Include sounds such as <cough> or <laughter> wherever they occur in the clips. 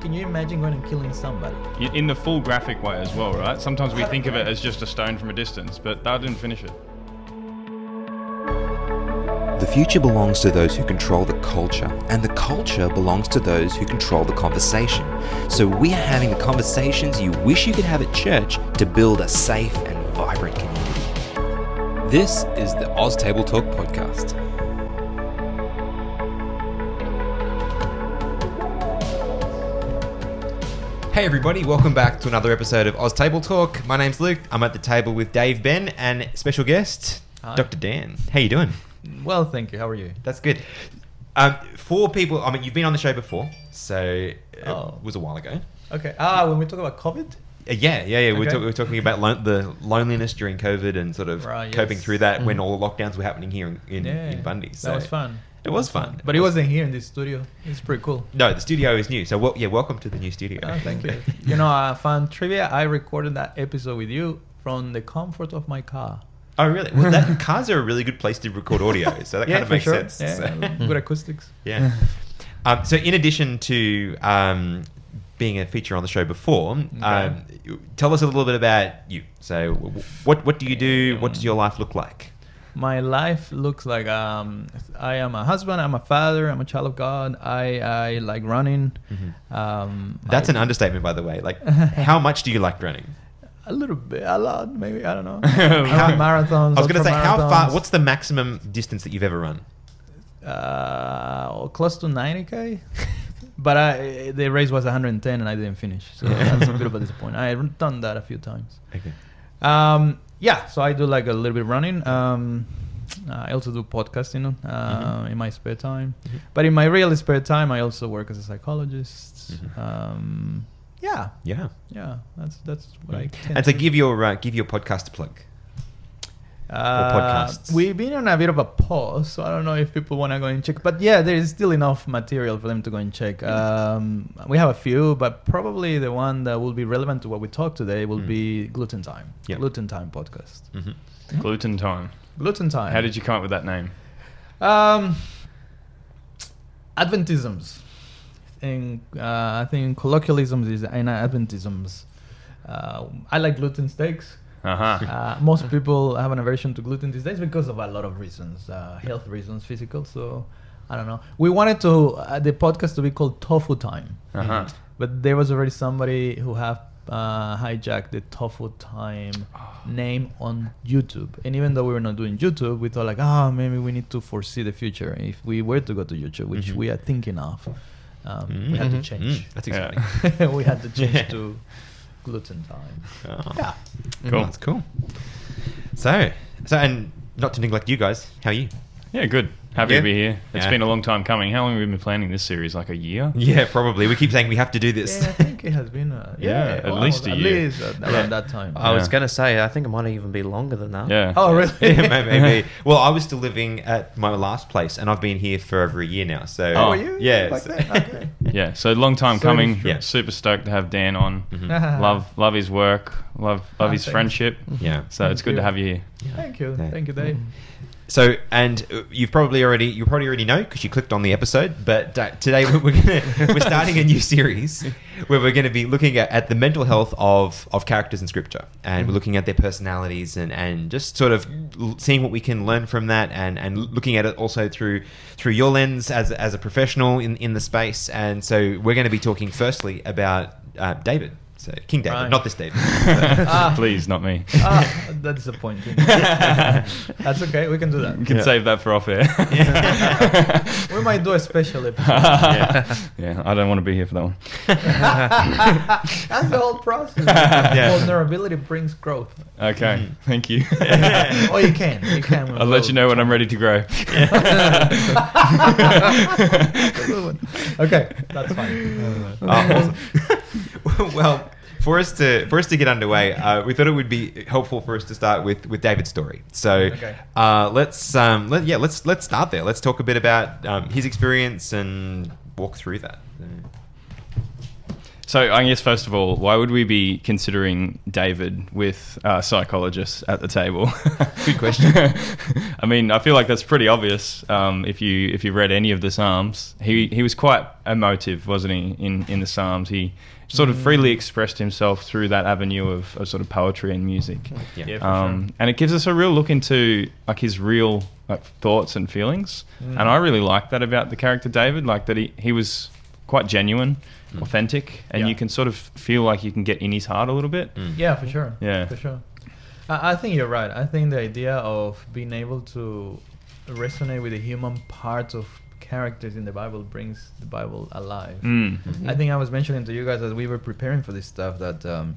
can you imagine going and killing somebody? In the full graphic way as well, right? Sometimes we think of it as just a stone from a distance, but that didn't finish it. The future belongs to those who control the culture, and the culture belongs to those who control the conversation. So we are having the conversations you wish you could have at church to build a safe and vibrant community. This is the Oz Table Talk podcast. Hey everybody, welcome back to another episode of Oz Table Talk. My name's Luke. I'm at the table with Dave Ben and special guest Hi. Dr. Dan. How you doing? Well, thank you. How are you? That's good. Um, for people, I mean, you've been on the show before, so it Oh. was a while ago. Okay. Ah, when we talk about COVID. Uh, yeah, yeah, yeah. We, Okay. talk, we were talking about lo- the loneliness during COVID and sort of Right, coping yes. through that when Mhm. all the lockdowns were happening here in, in, in Bundy. that was fun. It was fun. But he wasn't here in this studio. It's pretty cool. No, the studio is new. So, well, yeah, welcome to the new studio. Oh, thank you. <laughs> you know, uh, fun trivia. I recorded that episode with you from the comfort of my car. oh, really? Well, that, <laughs> cars are a really good place to record audio, so that kind of makes sure. sense. Yeah, So- good <laughs> acoustics. Yeah. Um, so, in addition to um, being a feature on the show before, um, tell us a little bit about you. So, what what do you do? What does your life look like? My life looks like um, I am a husband. I'm a father. I'm a child of God. I I like running. Mhm. Um, That's I- an understatement, by the way. Like, <laughs> how much do you like running? A little bit, a lot, maybe. I don't know. <laughs> How- marathons. I was going to say, how far? What's the maximum distance that you've ever run? uh, close to 90k. <laughs> but I, the race was 110 and I didn't finish, so Yeah. that's a bit of a disappointment. I've done that a few times. Okay. Um, yeah, so I do like a little bit of running. Um, I also do podcasting uh, Mhm. in my spare time, Mhm. but in my real spare time, I also work as a psychologist. Mhm. Um, yeah, Yeah. yeah, that's that's what I. tend And to- give your uh, give your podcast a plug. Uh, podcasts. We've been on a bit of a pause, so I don't know if people want to go and check. But yeah, there is still enough material for them to go and check. Um, we have a few, but probably the one that will be relevant to what we talk today will Mm. be Gluten Time. Yeah. Gluten Time podcast. hmm Gluten time. Gluten Time. How did you come up with that name? Um, Adventisms. In, uh, I think colloquialisms is in Adventisms. Uh, I like gluten steaks. Uh-huh. Uh, most people have an aversion to gluten these days because of a lot of reasons, uh, health reasons, physical. So I don't know. We wanted to uh, the podcast to be called Tofu Time, Uh-huh. but there was already somebody who have uh, hijacked the Tofu Time name on YouTube. And even though we were not doing YouTube, we thought like, oh, maybe we need to foresee the future if we were to go to YouTube, which Mhm. we are thinking of. Um, We had to Mhm. change. Mm, that's <laughs> Yeah. exciting. we had to change <laughs> Yeah. to Gluten Time. Oh. Yeah. Mm-hmm. Cool. That's cool. So, so, and not to neglect you guys. How are you? Yeah, good. Happy Yeah? to be here. It's Yeah. been a long time coming. How long have we been planning this series? Like a year? Yeah, probably. We keep saying we have to do this. Yeah, I think it has been. Uh, <laughs> Yeah, yeah, at almost- least a at year. least uh, around that time. I was Yeah. going to say, I think it might even be longer than that. Yeah. Oh, really? <laughs> Yeah, maybe, <laughs> maybe. Well, I was still living at my last place, and I've been here for over a year now. So, Oh, were you? Yeah. Back so- then? Okay. Yeah, so long time So coming. true. Yeah. Super stoked to have Dan on. Mhm. love love his work. Love love Ah, his thanks. friendship. Yeah. So it's Thank good you. to have you here. Thank you. Yeah. Thank you, Dave. So, and uh, you've probably already you probably already know because you clicked on the episode. But uh, today we're <laughs> we're, gonna, we're starting a new series where we're going to be looking at, at the mental health of of characters in scripture, and we're looking at their personalities and and just sort of seeing what we can learn from that, and and looking at it also through through your lens as as a professional in in the space. And so we're going to be talking firstly about uh, David, so King David, Right. not this David. <laughs> Ah. Please, not me. ah, that's disappointing. <laughs> that's okay. We can do You that. can Yeah. save that for off air. <laughs> We might do a special episode. yeah. yeah, I don't want to be here for that one. That's the whole process. Yeah. Vulnerability brings growth. Okay, Mhm. thank you. oh, you can. You can. I'll let you know when I'm ready to grow. okay, that's fine. Oh, awesome. well, for us to for us to get underway, uh, we thought it would be helpful for us to start with with David's story. So, Okay. uh, let's um, let, yeah let's let's start there. Let's talk a bit about um, his experience and walk through that. So I guess first of all, why would we be considering David with uh, psychologists at the table? <laughs> Good question. <laughs> I mean, I feel like that's pretty obvious. Um, if you if you read any of the Psalms, he he was quite emotive, wasn't he? In in the Psalms, he sort of freely mm. expressed himself through that avenue of, of sort of poetry and music. Yeah. Yeah, for Um, and it gives us a real look into like his real like thoughts and feelings, mm. and I really like that about the character David. Like that he he was quite genuine, mm. authentic, and Yeah. you can sort of feel like you can get in his heart a little bit. Yeah, for sure. Yeah. for sure. I, I think you're right. I think the idea of being able to resonate with the human parts of characters in the Bible brings the Bible alive. Mm. I think I was mentioning to you guys as we were preparing for this stuff that um,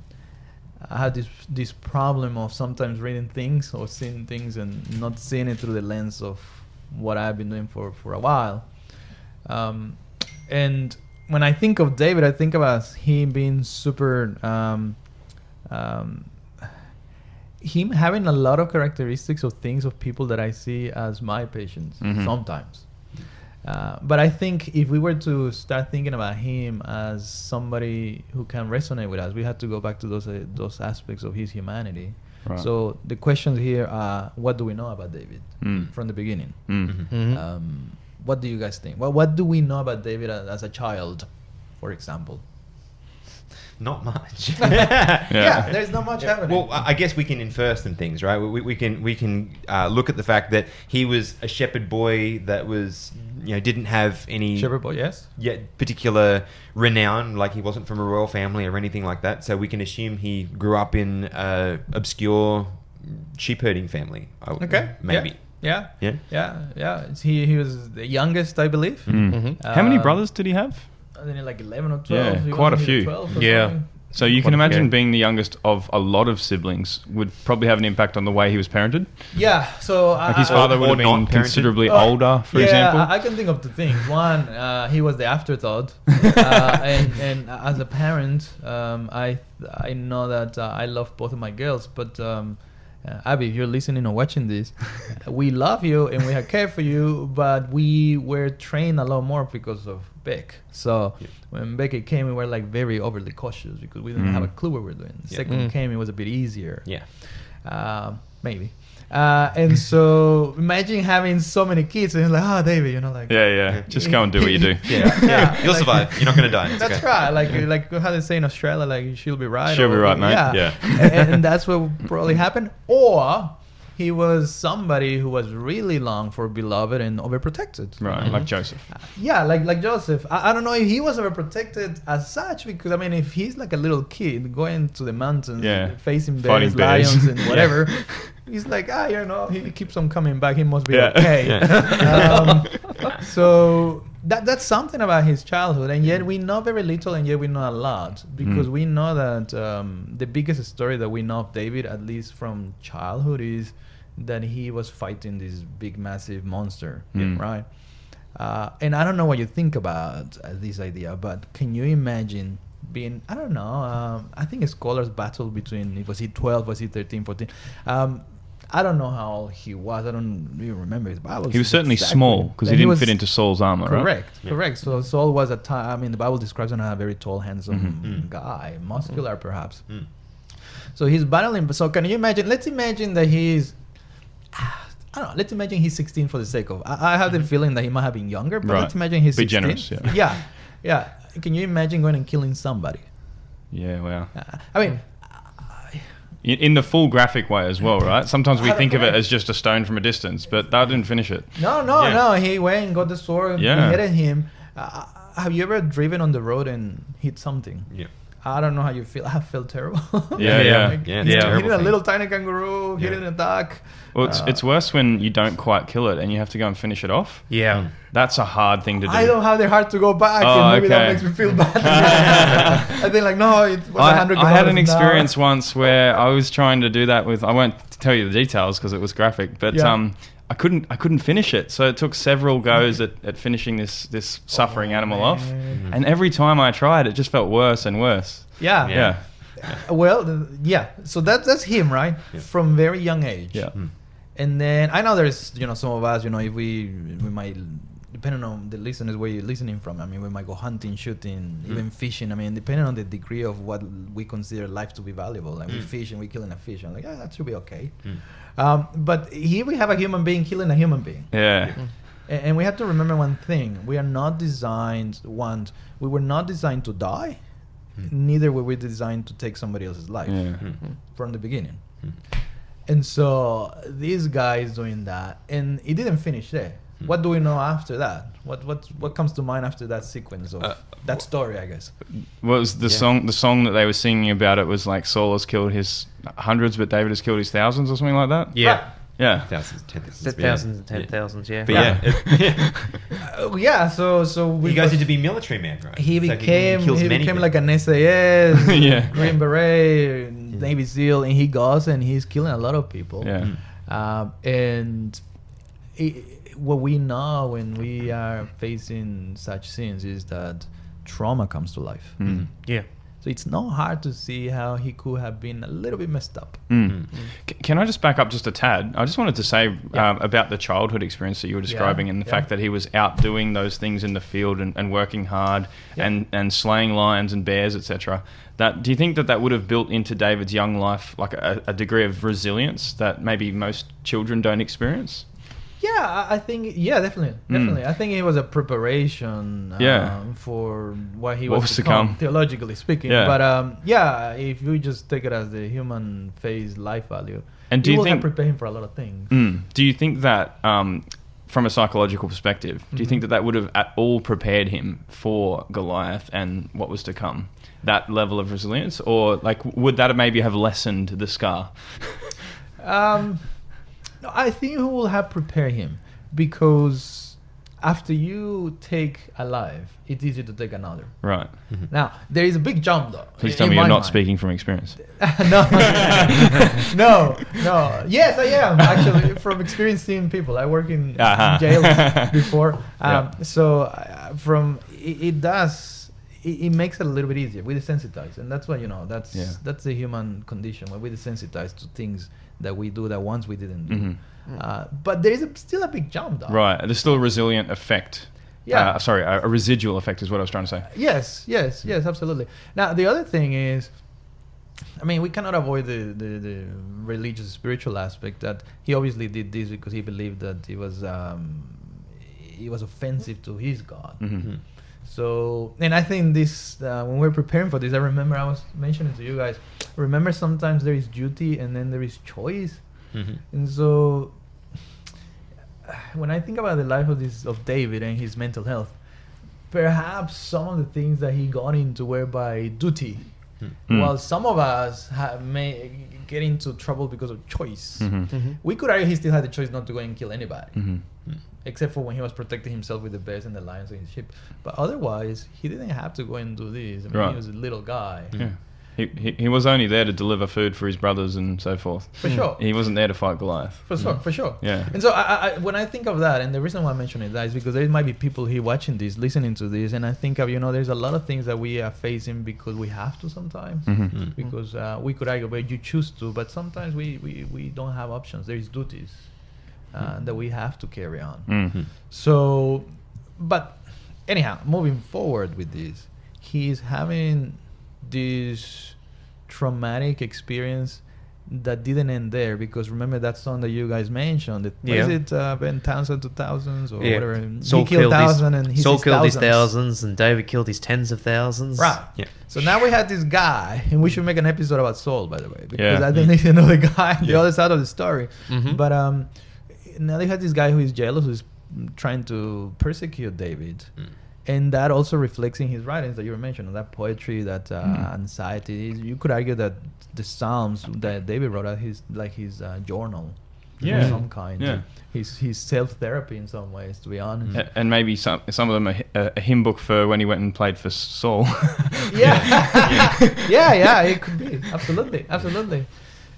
I had this this problem of sometimes reading things or seeing things and not seeing it through the lens of what I've been doing for for a while. Um, and when I think of David, I think about him being super. Um, um, him having a lot of characteristics of things of people that I see as my patients Mhm. sometimes. Uh, but I think if we were to start thinking about him as somebody who can resonate with us, we have to go back to those uh, those aspects of his humanity. Right. So the questions here are: What do we know about David Mm. from the beginning? Mm. Mhm. Um, what do you guys think? Well, what do we know about David as, as a child, for example? Not much. <laughs> Yeah, there's not much happening. Well, I I guess we can infer some things, right? We, we can we can uh, look at the fact that he was a shepherd boy that was you know didn't have any Shepherd boy, yes. yet particular renown, like he wasn't from a royal family or anything like that. So we can assume he grew up in a obscure sheep herding family. I would- Okay, maybe. Yeah, Yeah. yeah, yeah. It's- He he was the youngest, I believe. Mm. Mhm. How many Uh, brothers did he have? I think like eleven or Yeah, twelve. He quite a few. 12 Yeah. something? So you Quite can imagine being the youngest of a lot of siblings would probably have an impact on the way he was parented. Yeah. So Like his father or would have been considerably Oh, older, for yeah, example. I, I can think of two things. One, uh, he was the afterthought, <laughs> uh, and and as a parent, um, I I know that uh, I love both of my girls, but. Um, uh, Abby, if you're listening or watching this, <laughs> we love you and we have care for you, but we were trained a lot more because of Beck. So Yeah. when Becky came, we were like very overly cautious because we didn't Mm. have a clue what we were doing. Yeah. Second Mm. came, it was a bit easier. Yeah. Uh, maybe. Uh, and so <laughs> imagine having so many kids and it's like, oh, David, you know, like. yeah, yeah. Just go and do what you do. <laughs> Yeah. Yeah, You'll like- survive. You're not going to die. It's That's okay. right. Like, like how they say in Australia, like she'll be right. She'll be right, mate. Yeah, Yeah. <laughs> and, and that's what probably happened. Or he was somebody who was really long for beloved and overprotected. Right, like Joseph. Yeah, like like Joseph. I, I don't know if he was overprotected as such because I mean, if he's like a little kid going to the mountains, Yeah. facing bears, lions, and <laughs> Yeah. whatever, he's like, ah, you know, he keeps on coming back. He must be Yeah. okay. <laughs> Yeah. <laughs> um, so that that's something about his childhood, and yet we know very little, and yet we know a lot because Mm. we know that um, the biggest story that we know of David, at least from childhood, is that he was fighting this big, massive monster, Mm. right? Uh, and I don't know what you think about uh, this idea, but can you imagine being, I don't know, um, I think scholars battle between, was he 12, was he 13, 14? Um, I don't know how old he was. I don't even remember his Bible. He was certainly exactly. small because he And didn't was- fit into Saul's armor, right? Correct, Yeah. correct. So Saul was a time. I mean, the Bible describes him as a very tall, handsome Mhm. Mm. guy, muscular perhaps. Mm. So he's battling. So can you imagine? Let's imagine that he's. I don't know. Let's imagine he's 16 for the sake of. I, I have the feeling that he might have been younger, but Mm-hmm. Right. let's imagine he's Be 16. generous, yeah. yeah, yeah. Can you imagine going and killing somebody? Yeah, well. Uh, I mean, In, in the full graphic way as well, right? Sometimes we think of it as just a stone from a distance, but that didn't finish it. no, no, Yeah. no. He went and got the sword. Yeah. He hit him. Uh, have you ever driven on the road and hit something? Yeah. I don't know how you feel. <laughs> I feel terrible. <laughs> Yeah, yeah. Like, Yeah, it's a hitting terrible a little tiny kangaroo, Yeah. hitting a duck. Well, it's, Uh, it's worse when you don't quite kill it and you have to go and finish it off. Yeah. That's a hard thing to do. I don't have the heart to go back, Oh, and maybe that okay. makes me feel <laughs> bad. I think like no, it was I, hundred. I had an experience once where I was trying to do that with. I won't tell you the details because it was graphic, but Yeah. um, I couldn't. I couldn't finish it. So it took several goes at, at finishing this this suffering Oh, animal off, and every time I tried, it just felt worse and worse. Yeah. Yeah, Uh, Well, yeah. So that's that's him, right? Yeah. From very young age. yeah. Mm. And then I know there's you know some of us you know if we we might depending on the listeners where you're listening from. I mean, we might go hunting, shooting, Mm. even fishing. I mean, depending on the degree of what we consider life to be valuable. Like we Mm. fish and we killing a fish. I'm like, yeah, that should be okay. Mm. Um, but here we have a human being killing a human being. Yeah. A- And we have to remember one thing: we are not designed. One, we were not designed to die. Mm. Neither were we designed to take somebody else's life Yeah. Mm. from the beginning. Mm. And so this guy is doing that, and it didn't finish there. Hmm. What do we know after that? What what what comes to mind after that sequence of Uh, that story? I guess. Was the Yeah. song? The song that they were singing about it was like Saul has killed his hundreds, but David has killed his thousands, or something like that. Yeah. Right. Yeah. Thousands, ten thousands. It's yeah. thousands and ten Yeah. thousands, yeah. But yeah, it- <laughs> Uh, yeah. So so we he goes first- into be military man, right? He It's like became kills he many became men. like an SAS, <laughs> Yeah. Green Beret, Navy SEAL, and he goes and he's killing a lot of people. Yeah. Mm. Um, and it, what we know when we are facing such scenes is that trauma comes to life. Mm. Yeah. So it's not hard to see how he could have been a little bit messed up. Mm. C- Can I just back up just a tad? I just wanted to say Yeah. um, about the childhood experience that you were describing and the yeah. fact that he was out doing those things in the field and, and working hard Yeah. and, and slaying lions and bears, etc. That do you think that that would have built into David's young life like a, a degree of resilience that maybe most children don't experience? Yeah, I think yeah, definitely, Mm. definitely. I think it was a preparation um, Yeah. for what he What was, was to come, come. theologically speaking. Yeah. But um, yeah, if you just take it as the human face life value, And do you think- prepare him for a lot of things. Mm. Do you think that, um, from a psychological perspective, do you think Mhm. that that would have at all prepared him for Goliath and what was to come? That level of resilience, or like would that maybe have lessened the scar? Um, no, I think it will have prepared him because after you take a life, it's easy to take another. right. Now there is a big jump though. Please in- tell me you're not mind. speaking from experience. <laughs> no, <laughs> no, no. Yes, I am actually from experiencing people. I work in Uh-huh. jails <laughs> before, Yeah. um, so uh, from it, it does. It, it makes it a little bit easier. We desensitize, and that's what you know. That's Yeah. that's the human condition when we desensitize to things that we do that once we didn't do. Mhm. Uh, but there is a, still a big jump, though. Right. There's still a resilient effect. Yeah. Uh, sorry, a, a residual effect is what I was trying to say. Yes, yes, yes, absolutely. Now the other thing is, I mean, we cannot avoid the, the, the religious spiritual aspect that he obviously did this because he believed that it was um, it was offensive to his God. hmm So, and I think this uh, when we're preparing for this, I remember I was mentioning to you guys. Remember, sometimes there is duty and then there is choice. Mhm. And so, when I think about the life of this of David and his mental health, perhaps some of the things that he got into were by duty, Mm. while some of us ha- may get into trouble because of choice. hmm Mhm. We could argue he still had the choice not to go and kill anybody, hmm except for when he was protecting himself with the bears and the lions in his ship. But otherwise, he didn't have to go and do this. I mean, Right. he was a little guy. Yeah. He, he, he was only there to deliver food for his brothers and so forth. For sure. He wasn't there to fight Goliath. For sure, for sure. Yeah. And so I, I, I- when I think of that, and the reason why I mention it that is because there might be people here watching this, listening to this, and I think of you know there's a lot of things that we are facing because we have to sometimes. hmm Mm. Because uh, we could argue, but you choose to, but sometimes we, we, we don't have options. There is duties uh, that we have to carry on. Mm. So, but anyhow, moving forward with this, he's having this traumatic experience that didn't end there because remember that song that you guys mentioned. It, what is Yeah. it? Uh, Ben Townsend to thousands or Yeah. whatever. Saul he killed killed his- thousand and he killed his thousands. thousands, and David killed his tens of thousands. Right. Yeah. So now we have this guy, and we should make an episode about Saul, by the way, because Yeah. I think there's another guy on the Yeah. other side of the story. Mhm. But um, now they have this guy who is jealous, who's trying to persecute David, Mm. And that also reflects in his writings that you were mentioning, that poetry, that uh, Mm. anxiety. You could argue that the Psalms that David wrote out his like his uh, journal, Yeah. of some kind, Yeah. his his self therapy in some ways, to be honest. A- And maybe some some of them are a, a hymn book for when he went and played for Saul. <laughs> yeah. <laughs> yeah, yeah, it could be. Absolutely, absolutely.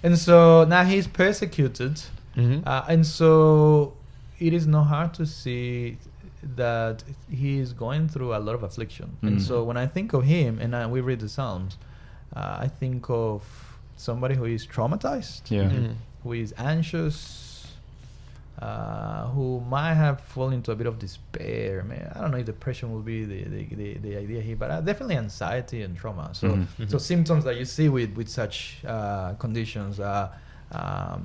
And so now he's persecuted, Mhm. uh, and so it is not hard to see that he is going through a lot of affliction. And Mm. so when I think of him, and I, we read the Psalms, uh, I think of somebody who is traumatized, yeah. Mhm. who is anxious, uh, who might have fallen into a bit of despair. Man, I don't know if depression will be the, the, the, the idea here, but uh, definitely anxiety and trauma. So, Mhm. so Mhm. symptoms that you see with with such uh, conditions, uh, um,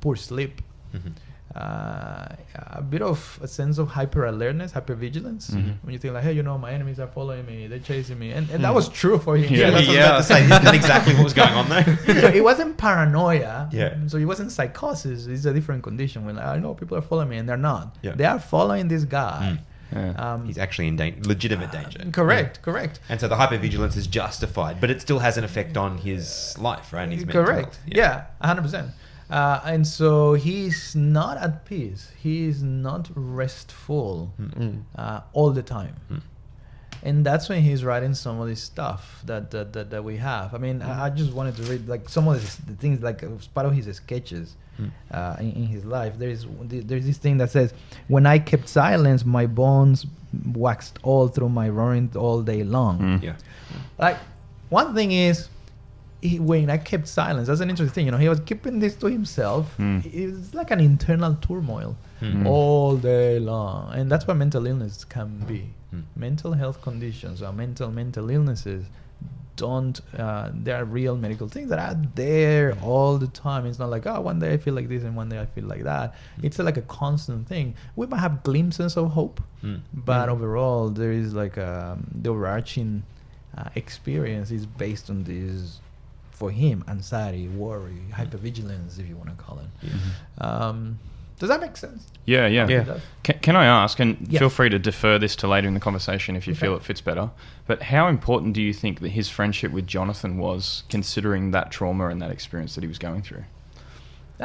poor sleep, Mhm. Uh, a bit of a sense of hyper alertness, hyper vigilance. Mhm. When you think like, hey, you know, my enemies are following me, they're chasing me, and, and Hmm. that was true for him. Yeah. Yeah, that's what I was about to say. Isn't <laughs> exactly what was going on there? <laughs> so it wasn't paranoia. Yeah. So it wasn't psychosis. It's a different condition. When like, I know people are following me and they're not. Yeah. They are following this guy. Yeah. Um, He's actually in dan- legitimate danger. correct. Correct. And so the hypervigilance is justified, but it still has an effect on his life, right? And his mental Correct. health. Yeah, hundred percent. Uh, and so he's not at peace. He is not restful Mm. uh, all the time. Mm. And that's when he's writing some of this stuff that that, that, that we have. I mean, I, I just wanted to read like some of this, the things like as part of his sketches Mm. uh, in, in his life. There's there's this thing that says, "When I kept silence, my bones waxed all through my roaring all day long." Mm. Yeah. Like, one thing is, he, when I kept silence, that's an interesting thing. You know, he was keeping this to himself. Mm. It's like an internal turmoil Mm. all day long, and that's what mental illness can be. Mm. Mental health conditions or mental mental illnesses don't. Uh, they are real medical things that are there all the time. It's not like oh, one day I feel like this and one day I feel like that. Mm. It's like a constant thing. We might have glimpses of hope, Mm. but Mm. overall there is like um, the overarching uh, experience is based on this for him anxiety worry hypervigilance if you want to call it Yeah. um, does that make sense Yeah, yeah. Yeah. Can, can I ask, and Yeah. feel free to defer this to later in the conversation if you Okay. feel it fits better, but how important do you think that his friendship with Jonathan was, considering that trauma and that experience that he was going through?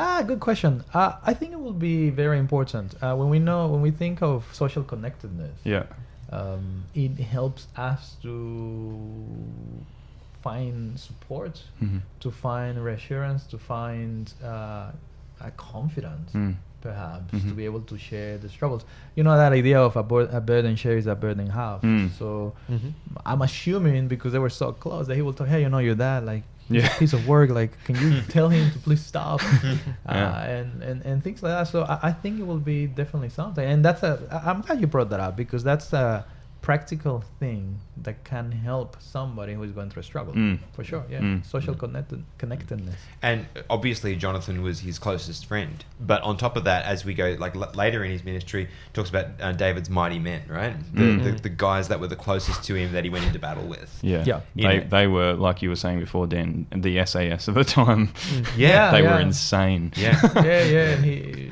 ah good question uh, i think it will be very important uh, when we know when we think of social connectedness Yeah. um, it helps us to find support Mhm. to find reassurance to find uh, a confidence Mm. perhaps to Mhm. be able to share the struggles you know that idea of a, bur- a burden share is a burden half Mm. so Mhm. i'm assuming because they were so close that he will talk hey you know your dad like Yeah. piece of work like can you <laughs> tell him to please stop <laughs> uh, Yeah. and, and and things like that so I, I think it will be definitely something and that's a I- i'm glad you brought that up because that's a practical thing that can help somebody who is going through a struggle Mm. for sure yeah Mm. social connected connectedness And obviously, Jonathan was his closest friend. But on top of that, as we go like l- later in his ministry, talks about uh, David's mighty men, right? The, Mm. the, the guys that were the closest to him that he went into battle with. Yeah. Yeah. They, they were, like you were saying before, Dan, the SAS of the time. <laughs> Yeah, <laughs> they yeah. were insane. Yeah. <laughs> yeah, yeah, and he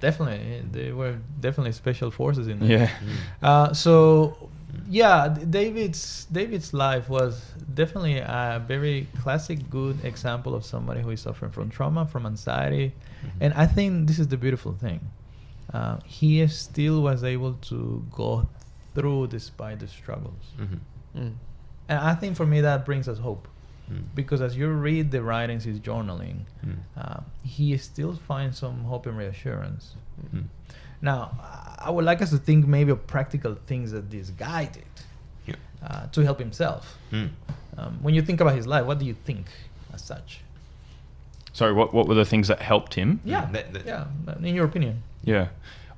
definitely they were definitely special forces in there. Yeah. Uh, so yeah, David's David's life was definitely a very classic, good example of somebody who is suffering from trauma, from anxiety, and I think this is the beautiful thing. Uh, he still was able to go through despite the struggles, Mhm. Mm. and I think for me that brings us hope Mm. because as you read the writings he's journaling, Mm. uh, he still finds some hope and reassurance. Mm. Now, I would like us to think maybe of practical things that this guy did Yeah. uh, to help himself. Mm. Um, when you think about his life, what do you think as such? Sorry, what, what were the things that helped him? Yeah, that- that- yeah. In your opinion, Yeah.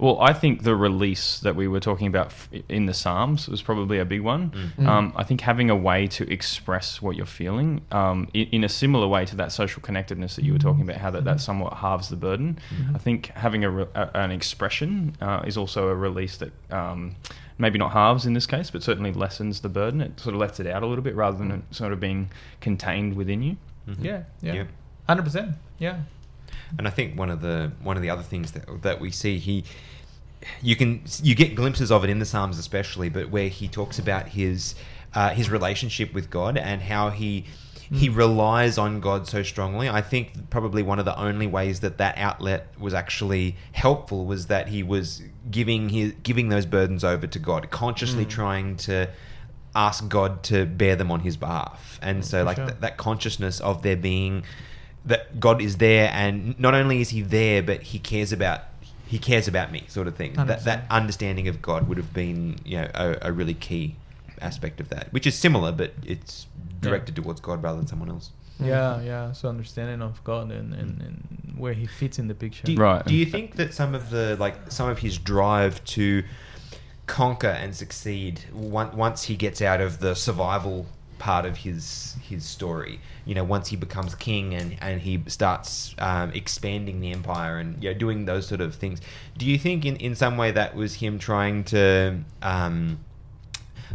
Well, I think the release that we were talking about in the Psalms was probably a big one. Mm. Um, I think having a way to express what you're feeling um, in, in a similar way to that social connectedness that you were talking about, how that, that somewhat halves the burden. Mhm. I think having a, re- a an expression uh, is also a release that um, maybe not halves in this case, but certainly lessens the burden. It sort of lets it out a little bit rather than it sort of being contained within you. Mhm. yeah, yeah, Yeah. hundred percent, yeah. And I think one of the one of the other things that that we see he you can you get glimpses of it in the Psalms especially, but where he talks about his uh, his relationship with God and how he he Mm. relies on God so strongly. I think probably one of the only ways that that outlet was actually helpful was that he was giving his giving those burdens over to God, consciously Mm. trying to ask God to bear them on his behalf. And so For like sure. th- that consciousness of there being that God is there and not only is he there but he cares about he cares about me sort of thing. That that understanding of God would have been, you know, a, a really key aspect of that, which is similar but it's directed towards God rather than someone else. Yeah, yeah. So understanding of God and, and, and where he fits in the picture. Do you, Right. Do you think that some of the like some of his drive to conquer and succeed on- once he gets out of the survival part of his his story, you know, once he becomes king and and he starts um, expanding the empire and you know doing those sort of things, do you think in in some way that was him trying to um,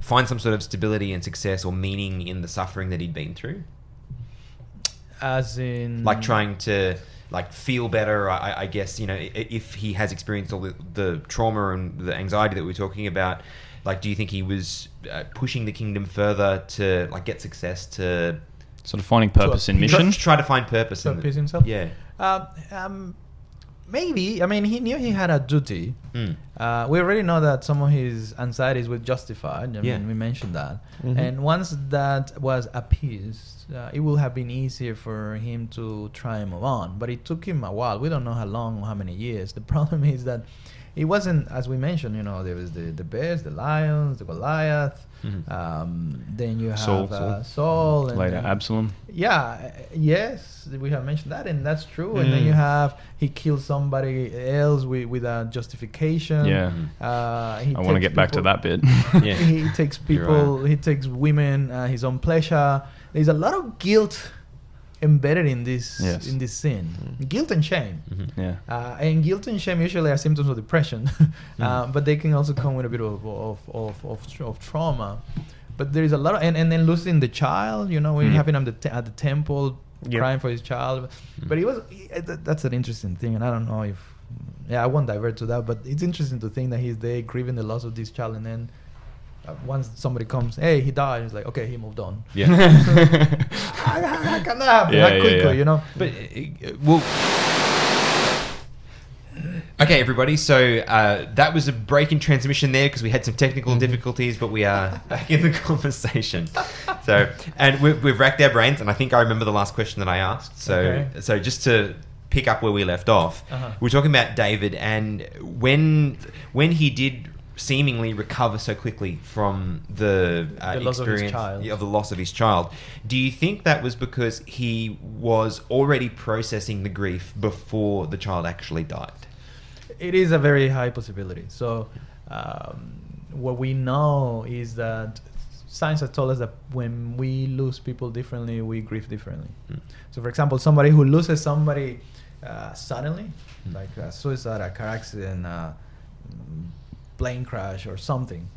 find some sort of stability and success or meaning in the suffering that he'd been through? As in, like trying to like feel better I, I guess you know if he has experienced all the, the trauma and the anxiety that we are talking about like do you think he was uh, pushing the kingdom further to like get success to Sort of finding purpose in try, mission. try to find purpose in Purpose the- himself? yeah Uh, um, maybe. I mean, he knew he had a duty. Mm. Uh, we already know that some of his anxieties were justified. I Yeah. mean, we mentioned that. Mhm. And once that was appeased, uh, it would have been easier for him to try and move on. But it took him a while. We don't know how long or how many years. The <laughs> problem is that it wasn't, as we mentioned, you know, there was the, the bears, the lions, the Goliath. Mhm. Um, then you have Saul. uh, Saul. and Later, then- Absalom. yeah, yes, we have mentioned that, and that's true. And then Mm. you have he kills somebody else with, with a justification. Yeah. Uh, he I want to get back to that bit. <laughs> Yeah. he takes people. He takes women. Uh, his own pleasure. There's a lot of guilt embedded in this Yes. in this sin. Guilt and shame. Mhm. yeah. Uh, and guilt and shame usually are symptoms of depression, <laughs> uh, but they can also come with a bit of of, of, of, of trauma. But there is a lot of, and, and then losing the child, you know, when Mhm. having him at the, at the temple Yep. crying for his child. But it was, it, that's an interesting thing, and I don't know if, yeah, I won't divert to that, but it's interesting to think that he's there grieving the loss of this child, and then uh, once somebody comes, hey, he died, it's like, okay, he moved on. yeah How, how, how can that happen Yeah, that yeah, quickly, yeah. you know? But uh, well, okay, everybody. So uh, that was a break in transmission there because we had some technical Mm-hmm. difficulties, but we are <laughs> back in the conversation. So, and we've, we've racked our brains, and I think I remember the last question that I asked. So, Okay. so just to pick up where we left off, Uh-huh. we're talking about David, and when when he did seemingly recover so quickly from the, uh, The loss of his experience child. of the loss of his child. Do you think that was because he was already processing the grief before the child actually died? it is a very high possibility. So, um, what we know is that science has told us that when we lose people differently, we grieve differently. Mm. So, for example, somebody who loses somebody uh, suddenly, Mm. like a suicide, a car accident, mm, plane crash, or something,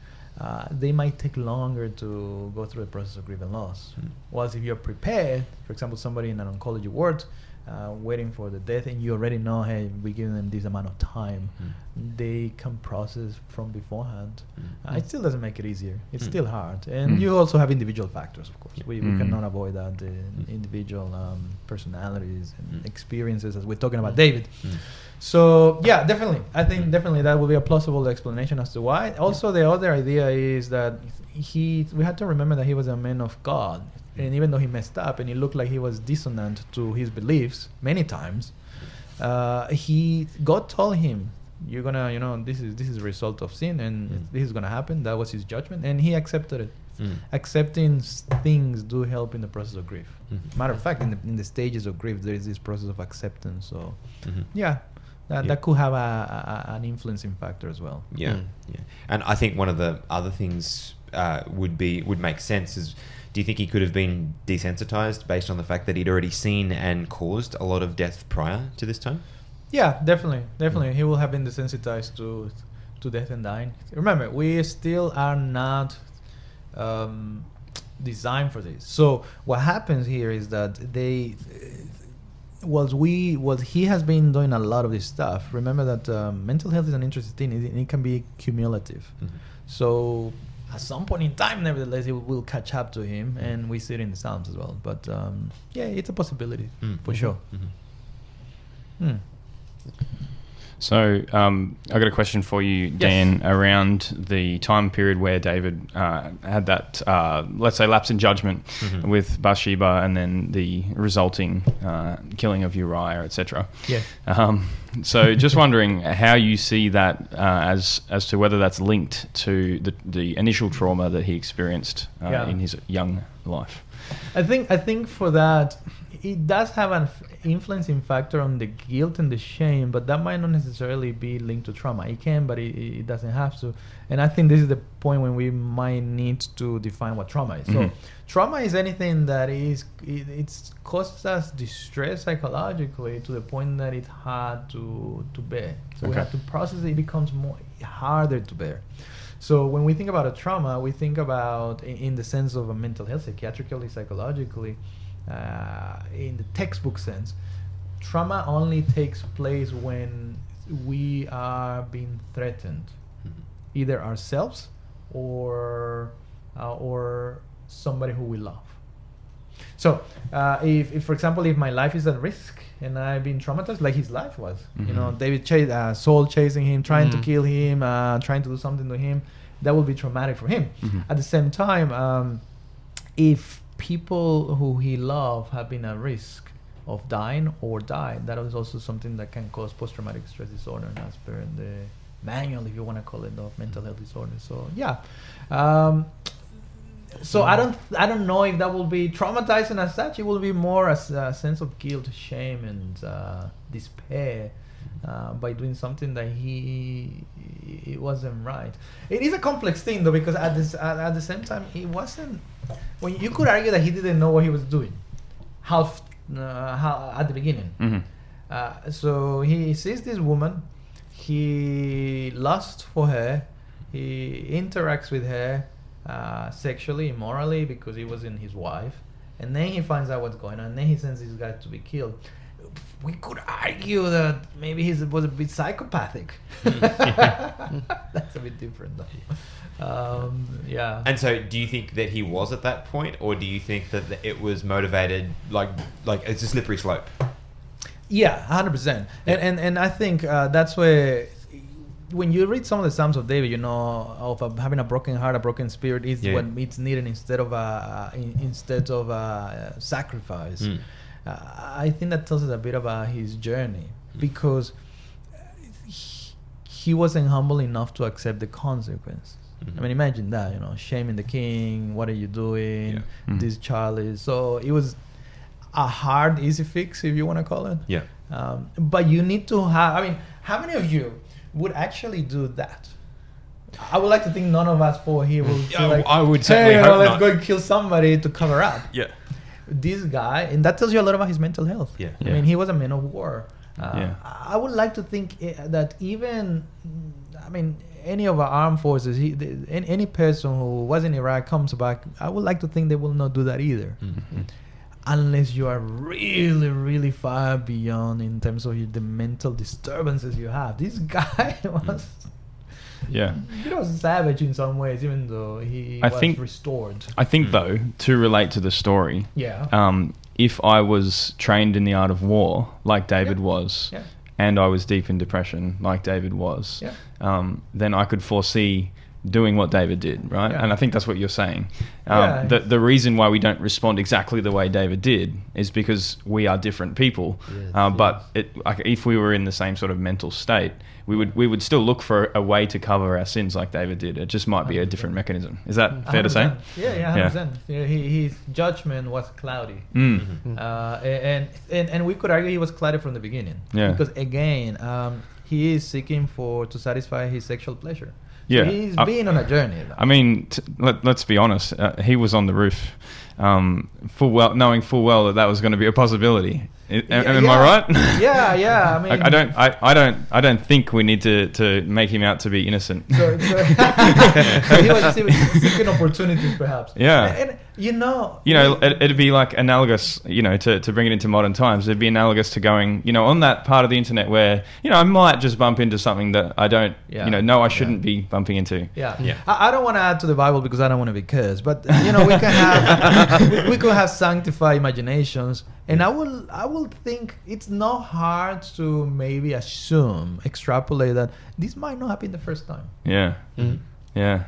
uh, they might take longer to go through the process of grief and loss. Mm. Whilst if you're prepared, for example, somebody in an oncology ward uh, waiting for the death, and you already know, hey, we're giving them this amount of time, Mm. they can process from beforehand. Mm. Uh, it still doesn't make it easier. It's Mm. still hard, and Mm. you also have individual factors, of course. We, we Mm. cannot avoid that. The Mm. individual um, personalities and Mm. experiences, as we're talking about David. Mm. So yeah, definitely. I think Mm. definitely that would be a plausible explanation as to why. Also, the other idea is that he. We had to remember that he was a man of God, and even though he messed up and it looked like he was dissonant to his beliefs many times, uh, he God told him, "You're gonna, you know, this is this is a result of sin, and Mm. this is gonna happen." That was his judgment, and he accepted it. Mm. Accepting things do help in the process of grief. Mhm. Matter of fact, in the, in the stages of grief, there is this process of acceptance. So, Mhm. yeah, that, Yeah. that could have a, a, an influencing factor as well. Yeah, Mm. yeah. And I think one of the other things uh, would be would make sense is. Do you think he could have been desensitized based on the fact that he'd already seen and caused a lot of death prior to this time? Yeah, definitely, definitely. He will have been desensitized to to death and dying. Remember, we still are not um, designed for this. So what happens here is that they, was we, was he has been doing a lot of this stuff. Remember that um, mental health is an interesting thing. It, it can be cumulative. Mhm. So at some point in time, nevertheless, it will catch up to him, and we see it in the Psalms as well. But um, yeah, it's a possibility Mm. for sure. Mhm. Hmm. So, um, I got a question for you, Dan, around the time period where David uh, had that, uh, let's say, lapse in judgment Mhm. with Bathsheba, and then the resulting uh, killing of Uriah, etc. Yeah. Um, so <laughs> just wondering how you see that uh, as as to whether that's linked to the the initial trauma that he experienced uh, Yeah. in his young life. I think I think for that it does have an influencing factor on the guilt and the shame, but that might not necessarily be linked to trauma. It can, but it, it doesn't have to. And I think this is the point when we might need to define what trauma is. Mhm. So, trauma is anything that is it, it's causes us distress psychologically to the point that it's hard to to bear. So we have to process it. It becomes more harder to bear. So when we think about a trauma, we think about in, in the sense of a mental health, psychiatrically, psychologically, in the textbook sense. Trauma only takes place when we are being threatened, either ourselves or uh, or somebody who we love. So, uh, if, if, for example, if my life is at risk and I've been traumatized, like his life was, you know. David Chase, uh, Saul chasing him, trying to Mhm. kill him, uh, trying to do something to him, that will be traumatic for him. Mhm. At the same time, um, if people who he loved have been at risk of dying or died, that is also something that can cause post-traumatic stress disorder, and as per the manual, if you want to call it, of mental health disorder. So yeah. Um, so I don't I don't know if that will be traumatizing as such. It will be more as a sense of guilt, shame, and uh, despair uh, by doing something that he it wasn't right. It is a complex thing though because at this at, at the same time he wasn't. When you could argue that he didn't know what he was doing, half uh, how, at the beginning. Mhm. Uh, so he sees this woman, he lusts for her, he interacts with her uh, sexually, immorally, because he wasn't his wife, and then he finds out what's going on, and then he sends this guy to be killed. We could argue that maybe he was a bit psychopathic. <laughs> That's a bit different, though. Um, yeah. And so, do you think that he was at that point, or do you think that it was motivated like like it's a slippery slope? Yeah, hundred percent. And and and I think uh, that's where when you read some of the Psalms of David, you know, of uh, having a broken heart, a broken spirit is Yeah. what it's needed instead of a in, instead of a sacrifice. Mm. Uh, I think that tells us a bit about his journey because he, he wasn't humble enough to accept the consequences. Mhm. I mean, imagine that, you know, shaming the king. What are you doing? Yeah. Mhm. This child is so. It was a hard, easy fix, if you want to call it. Yeah. Um, but you need to have. I mean, how many of you would actually do that? I would like to think none of us four here will. say Yeah, like, I would hey, you know, let's not." go and kill somebody to cover up. Yeah. This guy, and that tells you a lot about his mental health. Yeah. I mean, he was a man of war. Uh, Yeah. I would like to think eh, that even, I mean, any of our armed forces, he, the, any, any person who was in Iraq comes back, I would like to think they will not do that either Mhm. unless you are really, really far beyond in terms of your, the mental disturbances you have. This <laughs> guy was, Yeah. he was savage in some ways, even though he I was think- restored. I think Mm. though to relate to the story, Yeah. um, if I was trained in the art of war like David Yeah. was, Yeah. and I was deep in depression like David was, Yeah. um, then I could foresee doing what David did, right? Yeah. And I think that's what you're saying. Um, Yeah, the the reason why we don't respond exactly the way David did is because we are different people. Yes, uh, but it, like, if we were in the same sort of mental state, we would we would still look for a way to cover our sins like David did. It just might be a different mechanism. Is that fair to say? 100%. Yeah, yeah, Yeah. 100%. Yeah, he, his judgment was cloudy. Mm. Mhm. Uh, and, and and we could argue he was cloudy from the beginning. Yeah. Because again, um, he is seeking for to satisfy his sexual pleasure. So Yeah. he's I- been on a journey. Though. I mean, t- let, let's be honest. Uh, he was on the roof, um, full well, knowing full well that that was going to be a possibility. I- am, Yeah, am I right? Yeah, yeah, <laughs> I mean- Like, I don't, I, I don't, I don't think we need to, to make him out to be innocent. So, so <laughs> <laughs> he was seeking seeking opportunities, perhaps. Yeah. And, and, you know, you know, it, it'd be like analogous, you know, to, to bring it into modern times. It'd be analogous to going, you know, on that part of the internet where, you know, I might just bump into something that I don't, Yeah. you know, know I shouldn't be bumping into. Yeah, Yeah. I, I don't want to add to the Bible because I don't want to be cursed, but you know we can have we, we could have sanctified imaginations, and I will I will think it's not hard to maybe assume, extrapolate that this might not happen the first time. Yeah. Mm. Yeah. Yeah.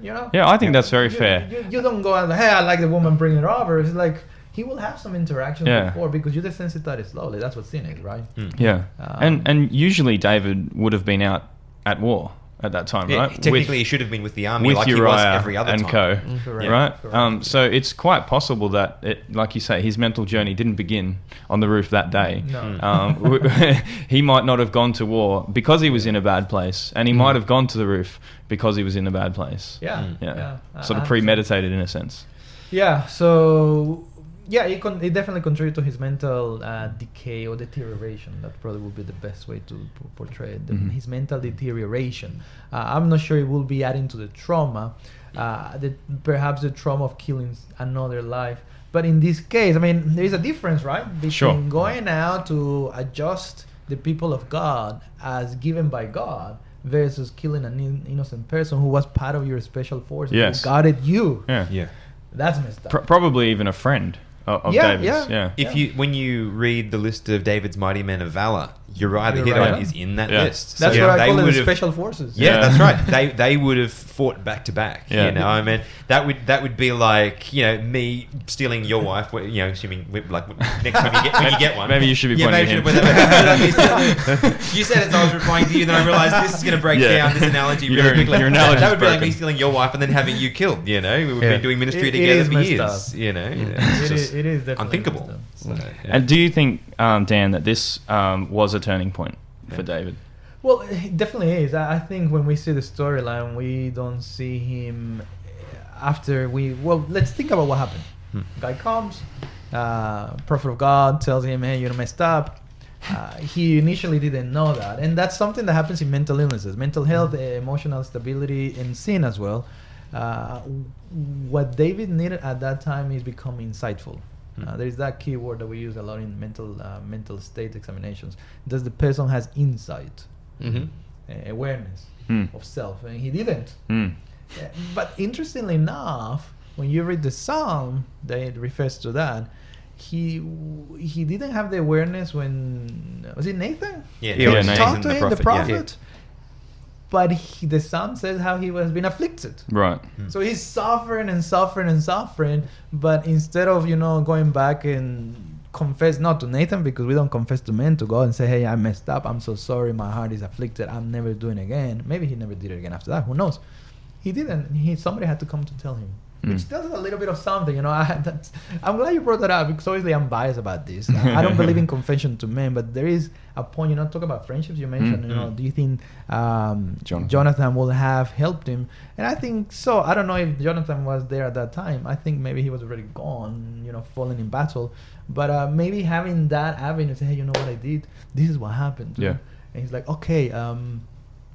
You know. Yeah, I think that's very You- fair. You, you don't go out hey I like the woman bringing her over. It's like he will have some interaction Yeah. before because you desensitize it slowly. That's what's sin is, right? Yeah, Um, and and usually David would have been out at war at that time, Yeah, right? technically, With- he should have been with the army with like Uriah he was every other and time. co. Mm, correct, right? correct. Um, so it's quite possible that, it, like you say, his mental journey didn't begin on the roof that day. No. Um, <laughs> he might not have gone to war because he was in a bad place, and he might have gone to the roof because he was in a bad place. Yeah, Mm. Yeah, yeah. sort of Uh, premeditated in a sense. Yeah, so yeah, it, con- it definitely contributed to his mental uh, decay or deterioration. That probably would be the best way to p- portray it. The- Mhm. His mental deterioration. Uh, I'm not sure it will be adding to the trauma, uh, the, perhaps the trauma of killing another life. But in this case, I mean, there is a difference, right? Between Sure. going out to adjust the people of God as given by God versus killing an in- innocent person who was part of your special forces, Yes. who guarded you. Yeah, Yeah. That's messed up. Pro- probably even a friend of, of Yeah, David's. yeah. yeah. If Yeah. you when you read the list of David's mighty men of valor, Uriah the Uriah. Hittite is in that Yeah. list. That's So what I they call it, would the special forces. Yeah, Yeah. that's right. They they would have fought back to back. Yeah. You know, I mean, that would that would be like you know me stealing your wife. You know, assuming we- like next time you get when you get <laughs> one. Maybe you should be yeah, pointing maybe at him. <laughs> <laughs> you said it, so I was replying to you. Then I realized this is going to break Yeah. down this analogy really Your- quickly. your that would be like me stealing your wife and then having you killed. You know, we would Yeah. be doing ministry It- it together is for years. up. You know, It it, is, it is definitely unthinkable. Messed up. So, yeah. And do you think, um, Dan, that this um, was a turning point for David? Well, it definitely is. I I think when we see the storyline, we don't see him after we. Well, let's think about what happened. Hmm. Guy comes, uh, prophet of God tells him, "Hey, you're messed up." Uh, he initially didn't know that, and that's something that happens in mental illnesses, mental health, eh, emotional stability, and sin as well. Uh, what David needed at that time is become insightful. Hmm. Uh, there is that key word that we use a lot in mental uh, mental state examinations. Does the person has insight? Mm-hmm. uh, awareness Mm. of self, and he didn't. Mm. Uh, But interestingly enough, when you read the psalm that it refers to that, he he didn't have the awareness when was it Nathan? Yeah, Yeah, Nathan, Nathan, talked to him, the yeah. Prophet. But he, the psalm says how he was been afflicted. Right. Hmm. So he's suffering and suffering and suffering, but instead of you know going back and confess not to Nathan because we don't confess to men to God and say, "Hey, I messed up. I'm so sorry. My heart is afflicted. I'm never doing it again." Maybe he never did it again after that. Who knows? He didn't. He somebody had to come to tell him, which Mm. tells us a little bit of something. You know, <laughs> I, that's, I'm glad you brought that up because obviously I'm biased about this. I don't believe in <laughs> confession to men, but there is a point. You know, talk about friendships. You mentioned. Mm. You know, do you think um, Jonathan. Jonathan will have helped him? And I think so. I don't know if Jonathan was there at that time. I think maybe he was already gone, you know, fallen in battle. But uh, maybe having that avenue, say, hey, you know what I did? This is what happened. Yeah. And he's like, okay, um,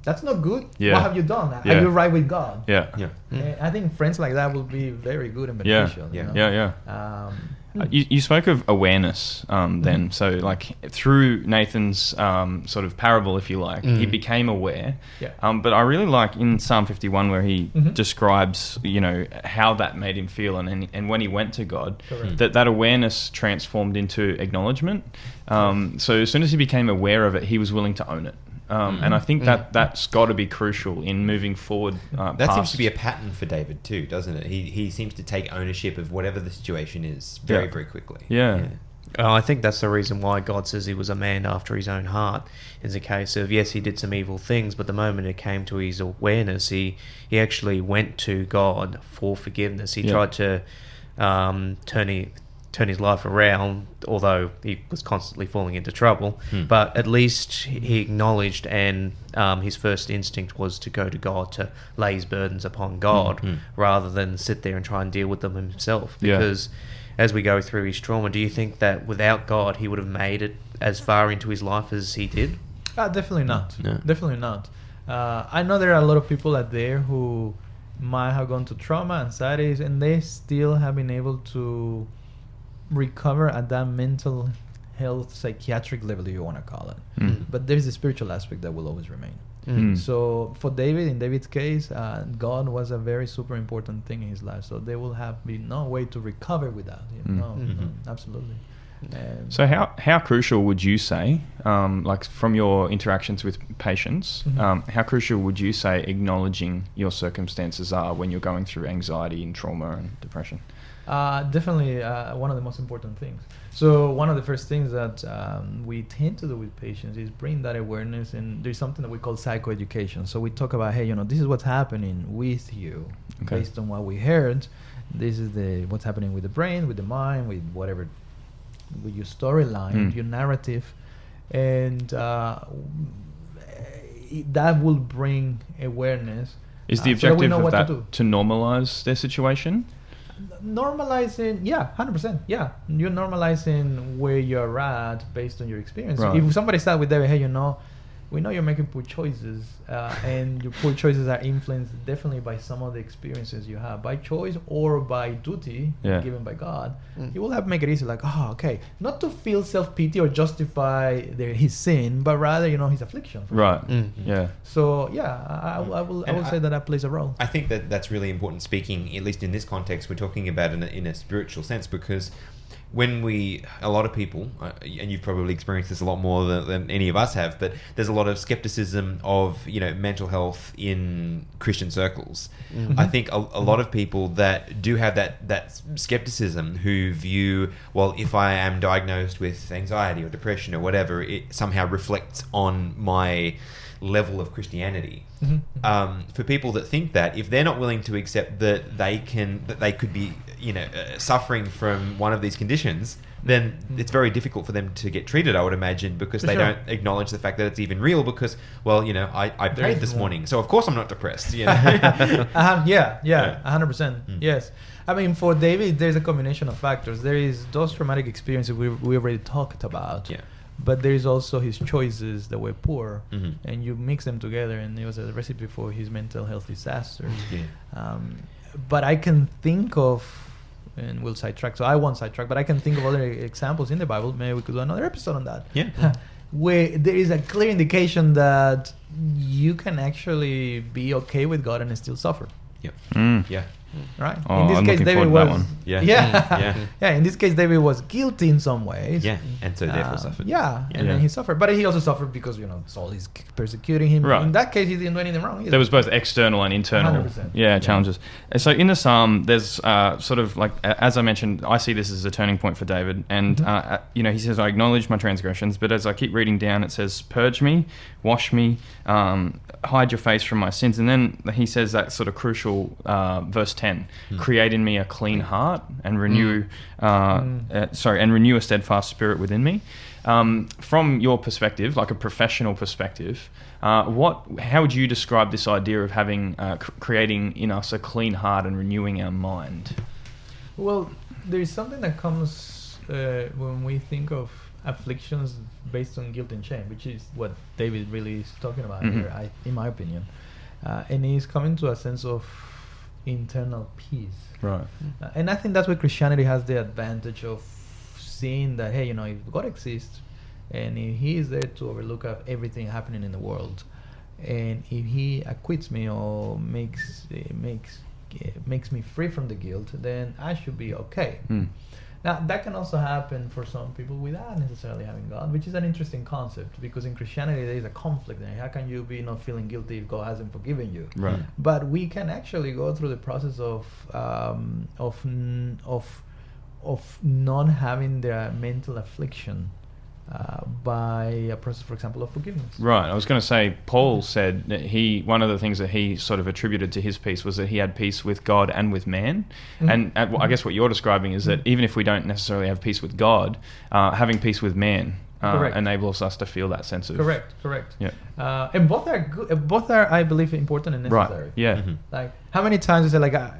that's not good. Yeah. What have you done? Yeah. Are you right with God? Yeah. Yeah. And I think friends like that will be very good and Yeah. beneficial. you Yeah. know? Yeah. Yeah. Um, Uh, you, you spoke of awareness um, then. So, like, through Nathan's um, sort of parable, if you like, he Mm. became aware. Yeah. Um, but I really like in Psalm 51 where he Mhm. describes, you know, how that made him feel. And, and, and when he went to God, Correct. that, that awareness transformed into acknowledgement. Um, so, as soon as he became aware of it, he was willing to own it. Um, And I think that that's got to be crucial in moving forward. Uh, That seems to be a pattern for David too, doesn't it? He he seems to take ownership of whatever the situation is very Yeah. very quickly. Yeah. Uh, I think that's the reason why God says he was a man after his own heart. Is a case of yes, he did some evil things, but the moment it came to his awareness, he he actually went to God for forgiveness. He Yeah. tried to um, turn he, turn his life around, although he was constantly falling into trouble. Hmm. But at least he acknowledged, and um, his first instinct was to go to God to lay his burdens upon God, Hmm. rather than sit there and try and deal with them himself. Yeah. Because as we go through his trauma, do you think that without God, he would have made it as far into his life as he did? Uh, definitely not. No. Definitely not. Uh, I know there are a lot of people out there who might have gone to trauma, anxieties, and they still have been able to recover at that mental health, psychiatric level, if you want to call it. Mm. But there's the spiritual aspect that will always remain. Mm. So for David, in David's case, uh, God was a very super important thing in his life. So there will have been no way to recover without him. Mm. No, no, Mhm. absolutely. Um, So how how crucial would you say, um, like from your interactions with patients, Mhm. um, how crucial would you say acknowledging your circumstances are when you're going through anxiety and trauma and depression? Uh, definitely uh, one of the most important things. So one of the first things that um, we tend to do with patients is bring that awareness, and there's something that we call psychoeducation. So we talk about, hey, you know, this is what's happening with you, Okay. based on what we heard. This is the what's happening with the brain, with the mind, with whatever, with your storyline, Hmm. your narrative, and uh, that will bring awareness. Is the uh, so that objective of that to to normalize their situation? Normalizing yeah 100% yeah you're normalizing where you're at based on your experience Right. if somebody start with David hey you know we know you're making poor choices uh, and your poor choices are influenced definitely by some of the experiences you have by choice or by duty Yeah. given by god Mm. you will have to make it easy like oh okay not to feel self-pity or justify their, his sin but rather you know his affliction Right. Mm. Yeah. so yeah I, I will- I will, I will I- say that that plays a role I think that that's really important. Speaking, at least in this context, we're talking about in a, in a spiritual sense because when we, a lot of people, uh, and you've probably experienced this a lot more than, than any of us have, but there's a lot of skepticism of you know mental health in Christian circles. Mhm. I think a, a lot of people that do have that that skepticism who view, well, if I am diagnosed with anxiety or depression or whatever, it somehow reflects on my level of Christianity Mhm. um, for people that think that if they're not willing to accept that they can that they could be you know uh, suffering from one of these conditions then Mm. it's very difficult for them to get treated i would imagine because For they sure. don't acknowledge the fact that it's even real because well you know i, I There prayed this morning so of course i'm not depressed you know <laughs> <laughs> uh-huh, yeah, Yeah. yeah, hundred percent. Mm. Yes, I mean for David, there's a combination of factors. There is those traumatic experiences we we already talked about. yeah But there is also his choices that were poor, Mhm. and you mix them together, and it was a recipe for his mental health disaster. yeah Um, but I can think of, and we'll sidetrack. So I won't sidetrack, but I can think of other examples in the Bible. Maybe we could do another episode on that. Yeah. <laughs> Where there is a clear indication that you can actually be okay with God and still suffer. Yep. Mm. yeah Right. Oh, I'm looking forward to that one. Yeah. Yeah. <laughs> Yeah. yeah. In this case, David was guilty in some ways. yeah and so therefore Um, suffered Yeah, and Yeah. then he suffered, but he also suffered because you know Saul is persecuting him. Right. In that case, he didn't do anything wrong. Either. There was both external and internal 100%. yeah, Yeah. challenges. And So in the psalm, there's uh, sort of like as I mentioned, I see this as a turning point for David, and Mhm. uh, uh, you know he says, "I acknowledge my transgressions," but as I keep reading down, it says, "Purge me, wash me, um, hide your face from my sins," and then he says that sort of crucial uh, verse ten: Hmm. "Create in me a clean heart and renew, uh, Mm. uh, sorry, and renew a steadfast spirit within me." Um, from your perspective, like a professional perspective, uh, what? How would you describe this idea of having, uh, cr- creating in us a clean heart and renewing our mind? Well, there is something that comes uh, when we think of afflictions based on guilt and shame, which is what David really is talking about Mhm. here, I, in my opinion. Uh, and he's coming to a sense of internal peace. Right. Uh, and I think that's where Christianity has the advantage of seeing that, hey, you know, if God exists and if He is there to overlook everything happening in the world, and if He acquits me or makes eh, makes eh, makes me free from the guilt, then I should be okay. Mm. Now that can also happen for some people without necessarily having God, which is an interesting concept because in Christianity there is a conflict there. How can you be not feeling guilty if God hasn't forgiven you? Right. But we can actually go through the process of um, of n- of of not having the mental affliction uh, by a process, for example, of forgiveness. Right. I was going to say, Paul said that he one of the things that he sort of attributed to his peace was that he had peace with God and with man. Mhm. And uh, I guess what you're describing is that Mhm. even if we don't necessarily have peace with God, uh, having peace with man uh, enables us to feel that sense of Correct, correct. Yeah. Uh, and both are good. uh, Both are, I believe, important and necessary. Right. Yeah. Mhm. Like how many times you say like I,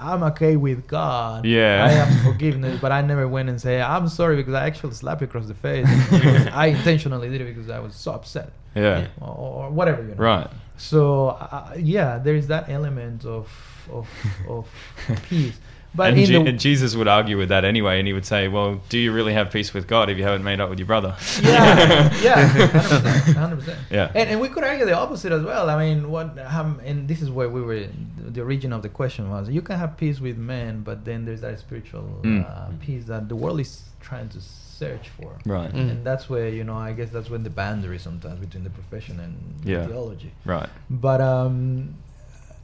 I'm okay with God. Yeah. I have forgiveness, but I never went and say I'm sorry because I actually slapped you across the face. <laughs> I intentionally did it because I was so upset, Yeah. or, or whatever you know. Right. So uh, yeah, there is that element of of of <laughs> peace. But and, in Je- the, and Jesus would argue with that anyway, and he would say, "Well, do you really have peace with God if you haven't made up with your brother?" yeah, <laughs> yeah, hundred percent, hundred percent. Yeah. and, and we could argue the opposite as well. I mean, what? Um, and this is where we were. The origin of the question was: you can have peace with men, but then there's that spiritual Mm. uh, peace that the world is trying to search for. Right. Mm. And that's where you know, I guess that's when the boundary sometimes between the profession and Yeah. theology. Right. But um,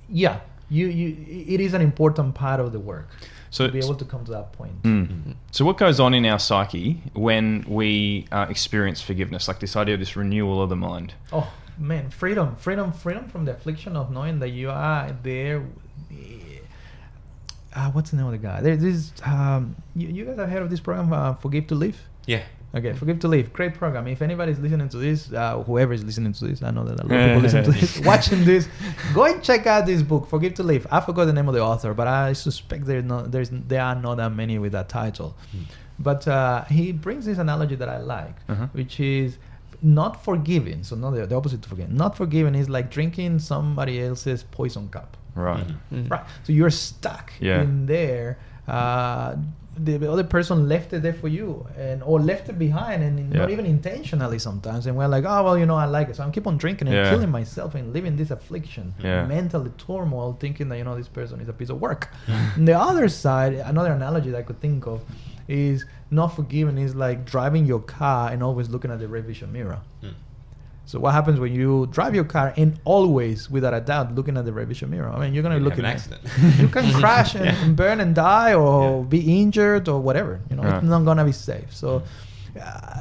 yeah, you you it is an important part of the work. So to be able to come to that point. Mm. So, what goes on in our psyche when we uh, experience forgiveness, like this idea of this renewal of the mind? Oh man, freedom, freedom, freedom from the affliction of knowing that you are there. Uh, what's the name of the guy? There's this. Um, you, you guys have heard of this program, uh, Forgive to Live? Yeah. Okay, Forgive to Live. Great program. If anybody's listening to this, uh, whoever is listening to this, I know that a lot of people <laughs> listen to this, <laughs> watching this, go and check out this book, Forgive to Live. I forgot the name of the author, but I suspect there's not, there's, there are not that many with that title. But uh, he brings this analogy that I like, Uh-huh. which is not forgiving. So not the, the opposite to forgiving. Not forgiving is like drinking somebody else's poison cup. Right. Mm. Right. So you're stuck Yeah. in there. Uh, the other person left it there for you, and or left it behind, and not even intentionally sometimes. And we're like, oh well, you know, I like it, so I'm keep on drinking and Yeah. killing myself and living this affliction, Yeah. mentally turmoil, thinking that you know this person is a piece of work. and <laughs> the other side, another analogy that I could think of, is not forgiving is like driving your car and always looking at the rear vision mirror. Mm. So what happens when you drive your car and always, without a doubt, looking at the rear vision mirror? I mean, you're gonna You'd look have an at accident. <laughs> you can crash and, Yeah. and burn and die or Yeah. be injured or whatever. You know, Right. it's not gonna be safe. So uh,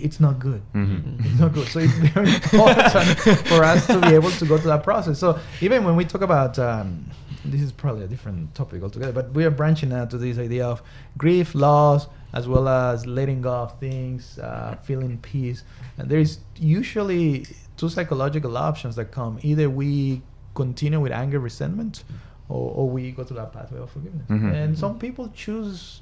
it's not good. Mhm. It's not good. So it's very <laughs> important for us to be able to go through that process. So even when we talk about um, this is probably a different topic altogether, but we are branching out to this idea of grief, loss, as well as letting go of things, uh, feeling peace. And there is usually two psychological options that come. Either we continue with anger, resentment, or, or we go to that pathway of forgiveness. Mhm. And some people choose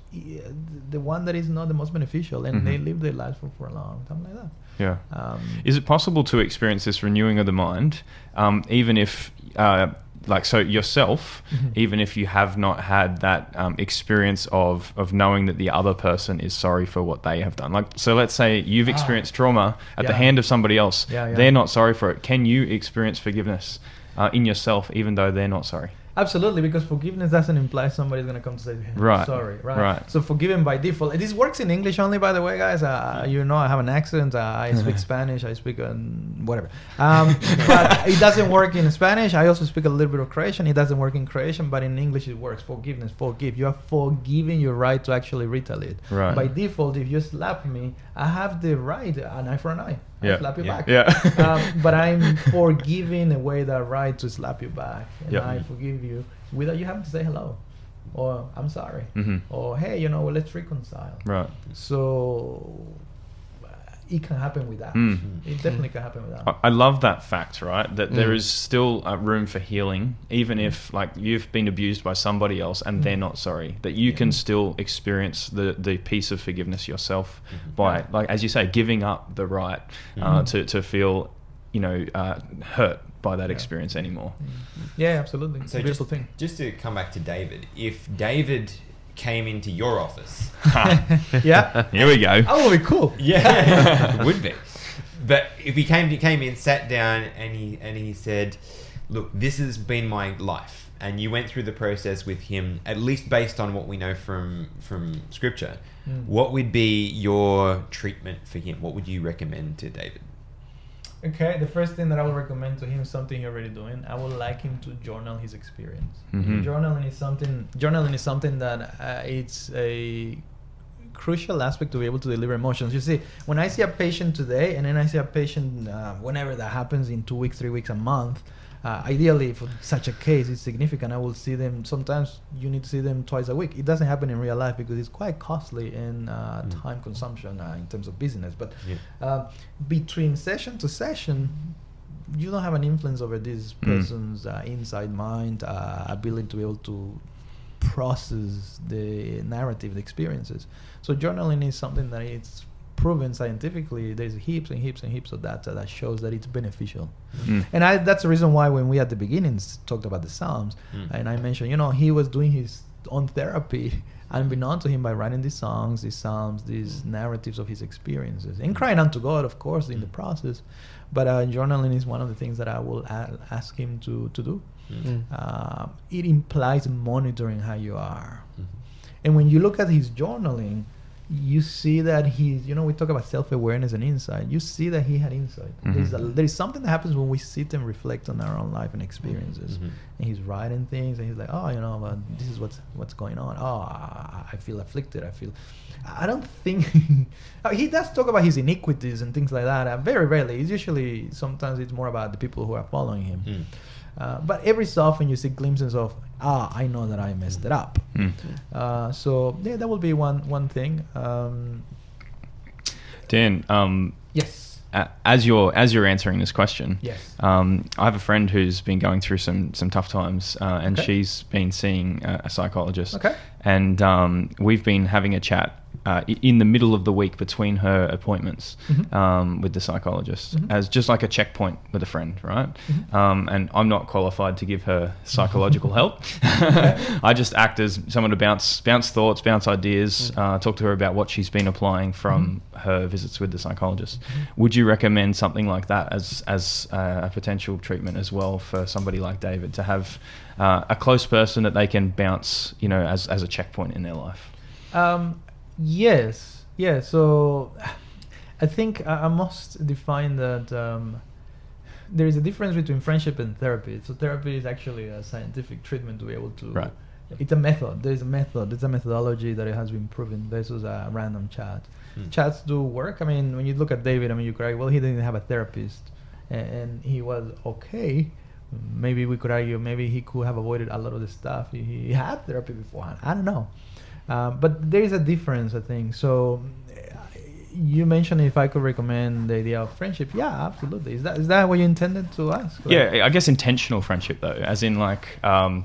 the one that is not the most beneficial, and they Mhm. live their lives for, for a long time like that. Yeah. Um, Is it possible to experience this renewing of the mind, um, even if, uh, like, so yourself, Mhm. even if you have not had that um, experience of of knowing that the other person is sorry for what they have done? Like, so let's say you've Ah. experienced trauma at the hand of somebody else. Yeah, yeah. They're not sorry for it. Can you experience forgiveness uh, in yourself, even though they're not sorry? Absolutely, because forgiveness doesn't imply somebody's gonna come to say, "Hey, <laughs> Right, sorry," right? right. So forgiven by default. This works in English only, by the way, guys. Uh, you know, I have an accent. Uh, I <laughs> speak Spanish. I speak um, whatever. Um, <laughs> but it doesn't work in Spanish. I also speak a little bit of Croatian. It doesn't work in Croatian, but in English it works. Forgiveness, forgive. You are forgiving your right to actually retaliate. Right. By default, if you slap me, I have the right, an eye for an eye. I Yeah. slap you Yeah. back. Yeah. <laughs> um, but I'm <laughs> forgiving away that right to slap you back, and Yep. I forgive you without you having to say hello, or I'm sorry, Mhm. or hey, you know, well, let's reconcile. Right. So it can happen with that. Mm. It definitely can happen with that. I- I love that fact, right? That there Mm. is still uh, room for healing, even if like you've been abused by somebody else and they're not sorry. That you can still experience the the peace of forgiveness yourself Mhm. by, like as you say, giving up the right uh, to to feel, you know, uh, hurt by that Yeah. experience anymore. Yeah, absolutely. It's So a beautiful just, thing. just to come back to David, if David came into your office, <laughs> yeah. <laughs> Here we go. Oh, it'd be cool. yeah, <laughs> it would be. But if he came, he came in, sat down, and he and he said, "Look, this has been my life," and you went through the process with him, at least based on what we know from from scripture. Mm. What would be your treatment for him? What would you recommend to David? Okay, the first thing that I would recommend to him is something he's already doing. I would like him to journal his experience. Mhm. Journaling is something. Journaling is something that uh, it's a crucial aspect to be able to deliver emotions. You see, when I see a patient today, and then I see a patient uh, whenever that happens in two weeks, three weeks, a month. Uh, ideally, for such a case, it's significant. I will see them. Sometimes you need to see them twice a week. It doesn't happen in real life because it's quite costly in uh, Mm. time consumption uh, in terms of business. But Yeah. uh, between session to session, you don't have an influence over this Mm. person's uh, inside mind, uh, ability to be able to process the narrative, the experiences. So journaling is something that it's proven scientifically. There's heaps and heaps and heaps of data that shows that it's beneficial. Mm. And I, that's the reason why when we at the beginnings talked about the Psalms, Mm. and I mentioned, you know, he was doing his own therapy <laughs> unbeknown to him by writing these songs, these Psalms, these narratives of his experiences, and crying unto God, of course, in the process. But uh, journaling is one of the things that I will a- ask him to, to do. Mm. Uh, it implies monitoring how you are. Mhm. And when you look at his journaling, you see that he's you know we talk about self-awareness and insight. You see that he had insight. There's, a, there's something that happens when we sit and reflect on our own life and experiences. Mhm. and he's writing things and he's like oh you know uh, this is what's what's going on. Oh I, feel afflicted. I feel i don't think Uh, <laughs> he does talk about his iniquities and things like that. Uh, very rarely. It's usually sometimes it's more about the people who are following him. Mm. Uh, but every so often you see glimpses of ah i know that i messed it up Mm. uh, so yeah, that would be one one thing. Um, Dan, um, yes. as you're as you're answering this question, Yes. um, I have a friend who's been going through some some tough times, uh, and Okay. she's been seeing a, a psychologist. Okay. And um, we've been having a chat uh, in the middle of the week between her appointments Mhm. um, with the psychologist, Mhm. as just like a checkpoint with a friend, right? Mhm. Um, and I'm not qualified to give her psychological help. <laughs> I just act as someone to bounce bounce thoughts, bounce ideas, Mm. uh, talk to her about what she's been applying from Mm-hmm. her visits with the psychologist. Would you recommend something like that as as uh, a potential treatment as well for somebody like David to have uh, a close person that they can bounce, you know, as as a checkpoint in their life? Um, yes. Yeah. So <sighs> I think I, I must define that um, there is a difference between friendship and therapy. So therapy is actually a scientific treatment to be able to. Right. It's a method. There's a method. There's a methodology that it has been proven. This was a random chat. Hmm. Chats do work. I mean, when you look at David, I mean, you cry. well, he didn't have a therapist, and, and he was okay. Maybe we could argue, maybe he could have avoided a lot of the stuff. He, he had therapy beforehand. I don't know, uh, but there is a difference, I think. So, you mentioned if I could recommend the idea of friendship. Yeah, absolutely. Is that is that what you intended to ask? Or- Yeah, I guess intentional friendship though, as in like. Um,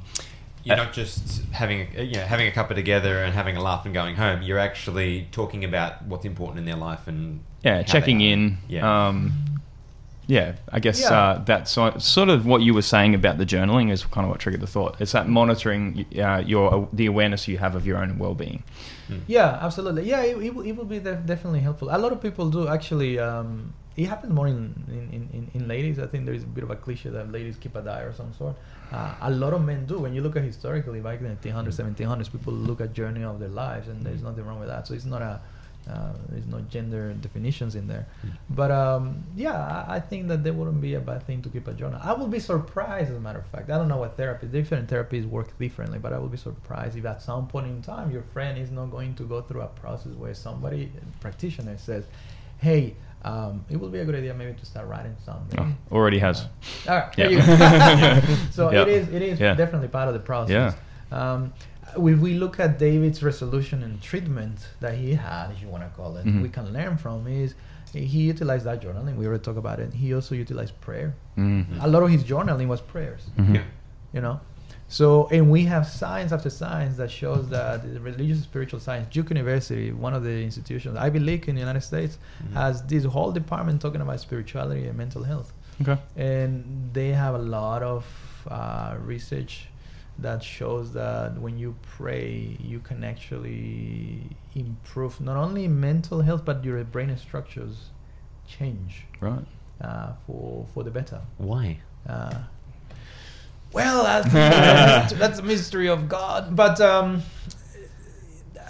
You're uh, not just having a, you know having a cuppa together and having a laugh and going home. You're actually talking about what's important in their life and yeah, checking in. Yeah. Um, yeah, I guess Yeah. uh, that's sort of what you were saying about the journaling is kind of what triggered the thought. It's that monitoring uh, your the awareness you have of your own well-being. Yeah, absolutely. Yeah, it, it, will- it will be def- definitely helpful. A lot of people do actually. Um, it happens more in, in, in, in ladies. I think there is a bit of a cliche that ladies keep a diary or some sort. Uh, a lot of men do. When you look at historically, back in the 1800s, 1700s, people look at journey of their lives, and there's nothing wrong with that. So it's not a uh, there's no gender definitions in there. But um, yeah, I, think that there wouldn't be a bad thing to keep a journal. I would be surprised, as a matter of fact. I don't know what therapy, different therapies work differently, but I would be surprised if at some point in time your friend is not going to go through a process where somebody, a practitioner, says, "Hey, um, it would be a good idea maybe to start writing something." Oh, already has. All right, Yeah. <laughs> so <laughs> Yeah. it is. It is Yeah. definitely part of the process. Um, if we look at David's resolution and treatment that he had, if you want to call it, Mhm. we can learn from is he utilized that journaling. We already talked about it. He also utilized prayer. Mm. A lot of his journaling was prayers. Mhm. Yeah. You know. So, and we have science after science that shows that the religious spiritual science, Duke University, one of the institutions, Ivy League in the United States, Mhm. has this whole department talking about spirituality and mental health Okay. and they have a lot of uh, research that shows that when you pray you can actually improve not only mental health but your brain structures change Right. uh, for for the better Why? uh, well that's, <laughs> that's, that's a mystery of god but um,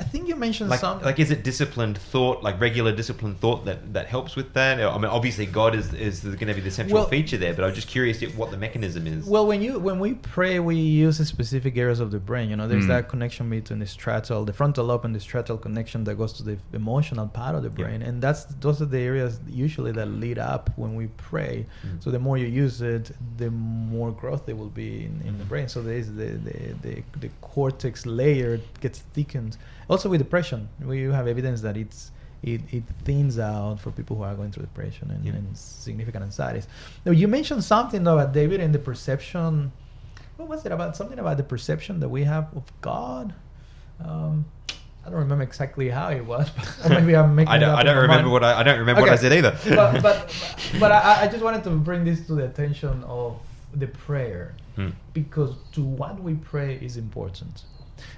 i think you mentioned Like, something like, is it disciplined thought, like regular disciplined thought that, that helps with that? I mean, obviously, God is is going to be the central Well- feature there, but I'm just curious if, what the mechanism is. Well, when you when we pray, we use specific areas of the brain. You know, there's Mm. that connection between the striatal, the frontal lobe, and the striatal connection that goes to the emotional part of the Yeah. brain, and that's those are the areas usually that lead up when we pray. Mm. So the more you use it, the more growth there will be in, in the brain. So there is the, the, the the cortex layer gets thickened. Also with depression, we have evidence that it's it, it thins out for people who are going through depression and, Yeah. and significant anxieties. Now you mentioned something though about David and the perception. What was it about? Something about the perception that we have of God. Um, I don't remember exactly how it was, <laughs> but <laughs> maybe I'm making. I don't, up I don't remember mind. what I, I don't remember what I said either. but but but <laughs> I, I just wanted to bring this to the attention of the prayer Hmm. because to what we pray is important.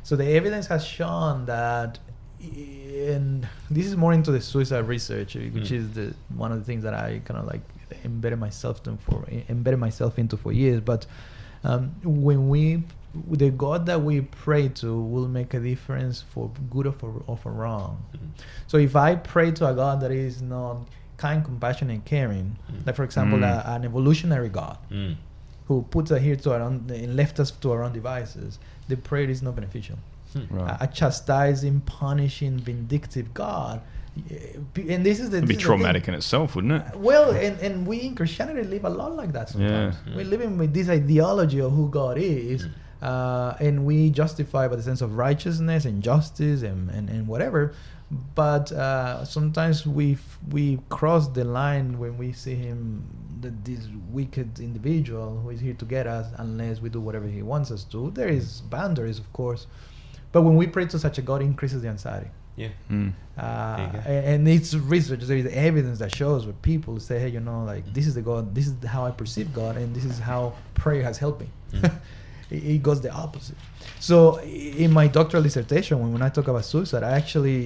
So the evidence has shown that, and this is more into the suicide research, which Mm. is the one of the things that I kind of like embedded myself in for embedded myself into for years. But um, when we the God that we pray to will make a difference for good or for, or for wrong. Mm. So if I pray to a God that is not kind, compassionate, and caring, Mm. like for example, Mm. a, an evolutionary God Mm. Who puts us here to our own and left us to our own devices, the prayer is not beneficial. Right. A, a chastising, punishing, vindictive God, eh, and this is the It'd be this the traumatic in itself, wouldn't it? Well, and, and we in Christianity live a lot like that sometimes. Yeah. We're living with this ideology of who God is, Mm. uh, and we justify by the sense of righteousness and justice and, and, and whatever. But uh, sometimes we f- we cross the line when we see him, the, this wicked individual who is here to get us, unless we do whatever he wants us to. There is boundaries, of course, but when we pray to such a God, it increases the anxiety. Yeah. Mm. Uh, There you go. and, and it's research. There is evidence that shows where people say, "Hey, you know, like this is the God. This is how I perceive God, and this is how prayer has helped me." Mm. <laughs> it, it goes the opposite. So, in my doctoral dissertation, when, when I talk about suicide, I actually,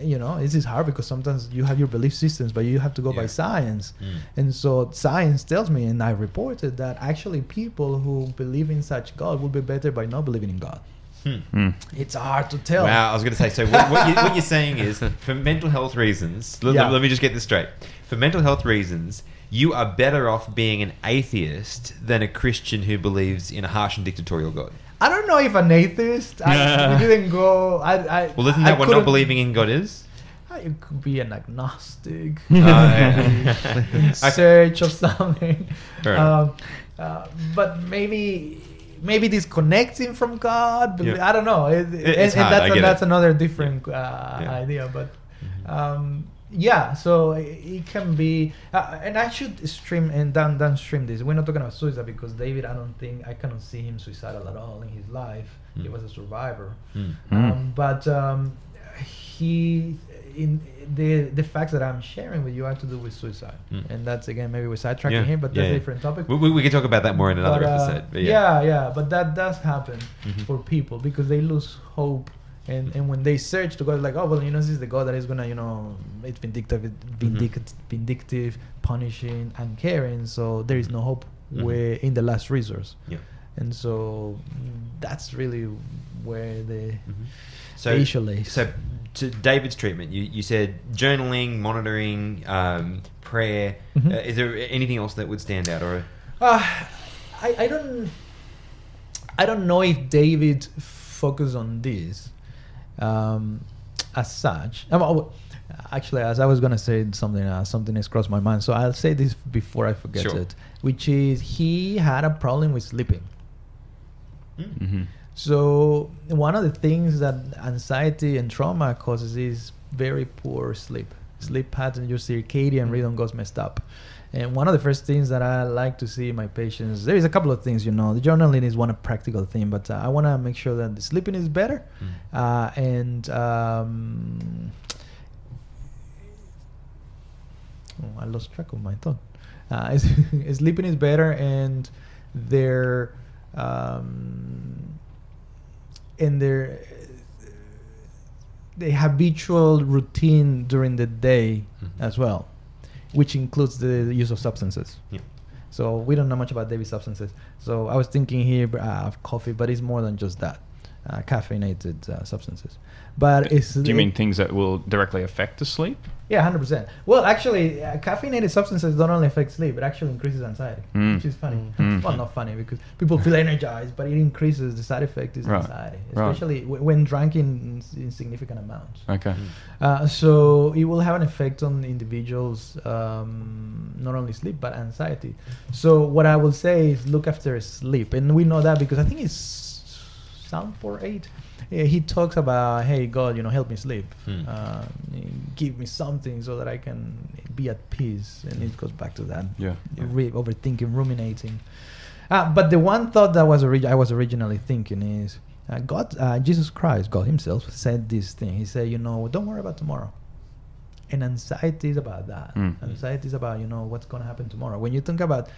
you know, this is hard because sometimes you have your belief systems, but you have to go by science. Mm. And so, science tells me, and I reported that actually people who believe in such God will be better by not believing in God. Hmm. Mm. It's hard to tell. Wow, I was going to say. So what, what, you, what you're saying is, for mental health reasons, let, Yeah. let me just get this straight. For mental health reasons, you are better off being an atheist than a Christian who believes in a harsh and dictatorial God. I don't know if an atheist. I, we didn't go. I, I, Well, isn't I that what not couldn't- believing in God is? You could be an agnostic. <laughs> Oh, yeah. in <laughs> search of something. Fair Um, uh, but maybe maybe disconnecting from God. but Yeah. I don't know. It, It- and, it's and hard, I that's, get that's it. another different uh, Yeah. Mm-hmm. idea. But um, yeah, so it, it can be. Uh, and I should stream and down downstream this. We're not talking about suicide because David. I don't think I cannot see him suicidal at all in his life. He Mm. was a survivor. Mm. Mm. Um, but um, he in the the facts that I'm sharing with you have to do with suicide, Mm. and that's again maybe we're sidetracking Yeah, here, but that's yeah. a different topic. We, we, we can talk about that more in another But, uh, episode. But yeah. yeah, yeah, but that does happen Mhm. for people because they lose hope. And, and when they search to God, like, oh well, you know, this is the God that is gonna, you know, it's vindictive, Mm-hmm. vindictive, vindictive, punishing, and caring. So there is no hope Mhm. where in the last resource. Yeah. And so that's really where the Mhm. So, lays. so to David's treatment, you, you said journaling, monitoring, um, prayer. Mhm. Uh, is there anything else that would stand out, or Uh, I, I don't I don't know if David focused on this um, as such. Actually, as I was gonna say something, uh, something has crossed my mind. So I'll say this before I forget Sure. it, which is he had a problem with sleeping. hmm So one of the things that anxiety and trauma causes is very poor sleep. Sleep pattern, your circadian rhythm goes messed up. And one of the first things that I like to see in my patients, there is a couple of things, you know. The journaling is one practical thing, but uh, I want to make sure that the sleeping is better, Mm. uh, and um, oh, I lost track of my thought. Uh, <laughs> sleeping is better, and their um, and their the habitual routine during the day Mhm. as well, which includes the use of substances. Yeah. So we don't know much about daily substances. So I was thinking here uh, of coffee, but it's more than just that, uh, caffeinated uh, substances. But it's Do you mean it- things that will directly affect the sleep? yeah, hundred percent. Well, actually, uh, caffeinated substances don't only affect sleep; it actually increases anxiety, Mm. which is funny. Mm. Well, not funny because people feel energized, but it increases the side effect is Right. anxiety, Right. especially w- when drunk in, in significant amounts. Okay. Uh, so it will have an effect on individuals, um, not only sleep but anxiety. So what I will say is look after sleep, and we know that because I think it's Psalm four eight. He talks about, hey God, you know, help me sleep, Hmm. uh, give me something so that I can be at peace, and it goes back to that, Yeah. Yeah. Re- overthinking, ruminating. Uh, but the one thought that was orig- I was originally thinking is uh, God, uh, Jesus Christ, God Himself said this thing. He said, you know, don't worry about tomorrow. And anxiety is about that. Mm. Anxiety is about you know what's going to happen tomorrow. When you think about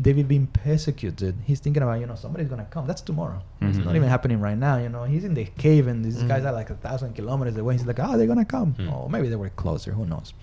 David being persecuted, he's thinking about you know somebody's going to come. That's tomorrow. It's Mhm. not even happening right now. You know, he's in the cave and these Mm. guys are like a thousand kilometers away. He's like, oh, they're going to come. Mm. Or maybe they were closer. Who knows?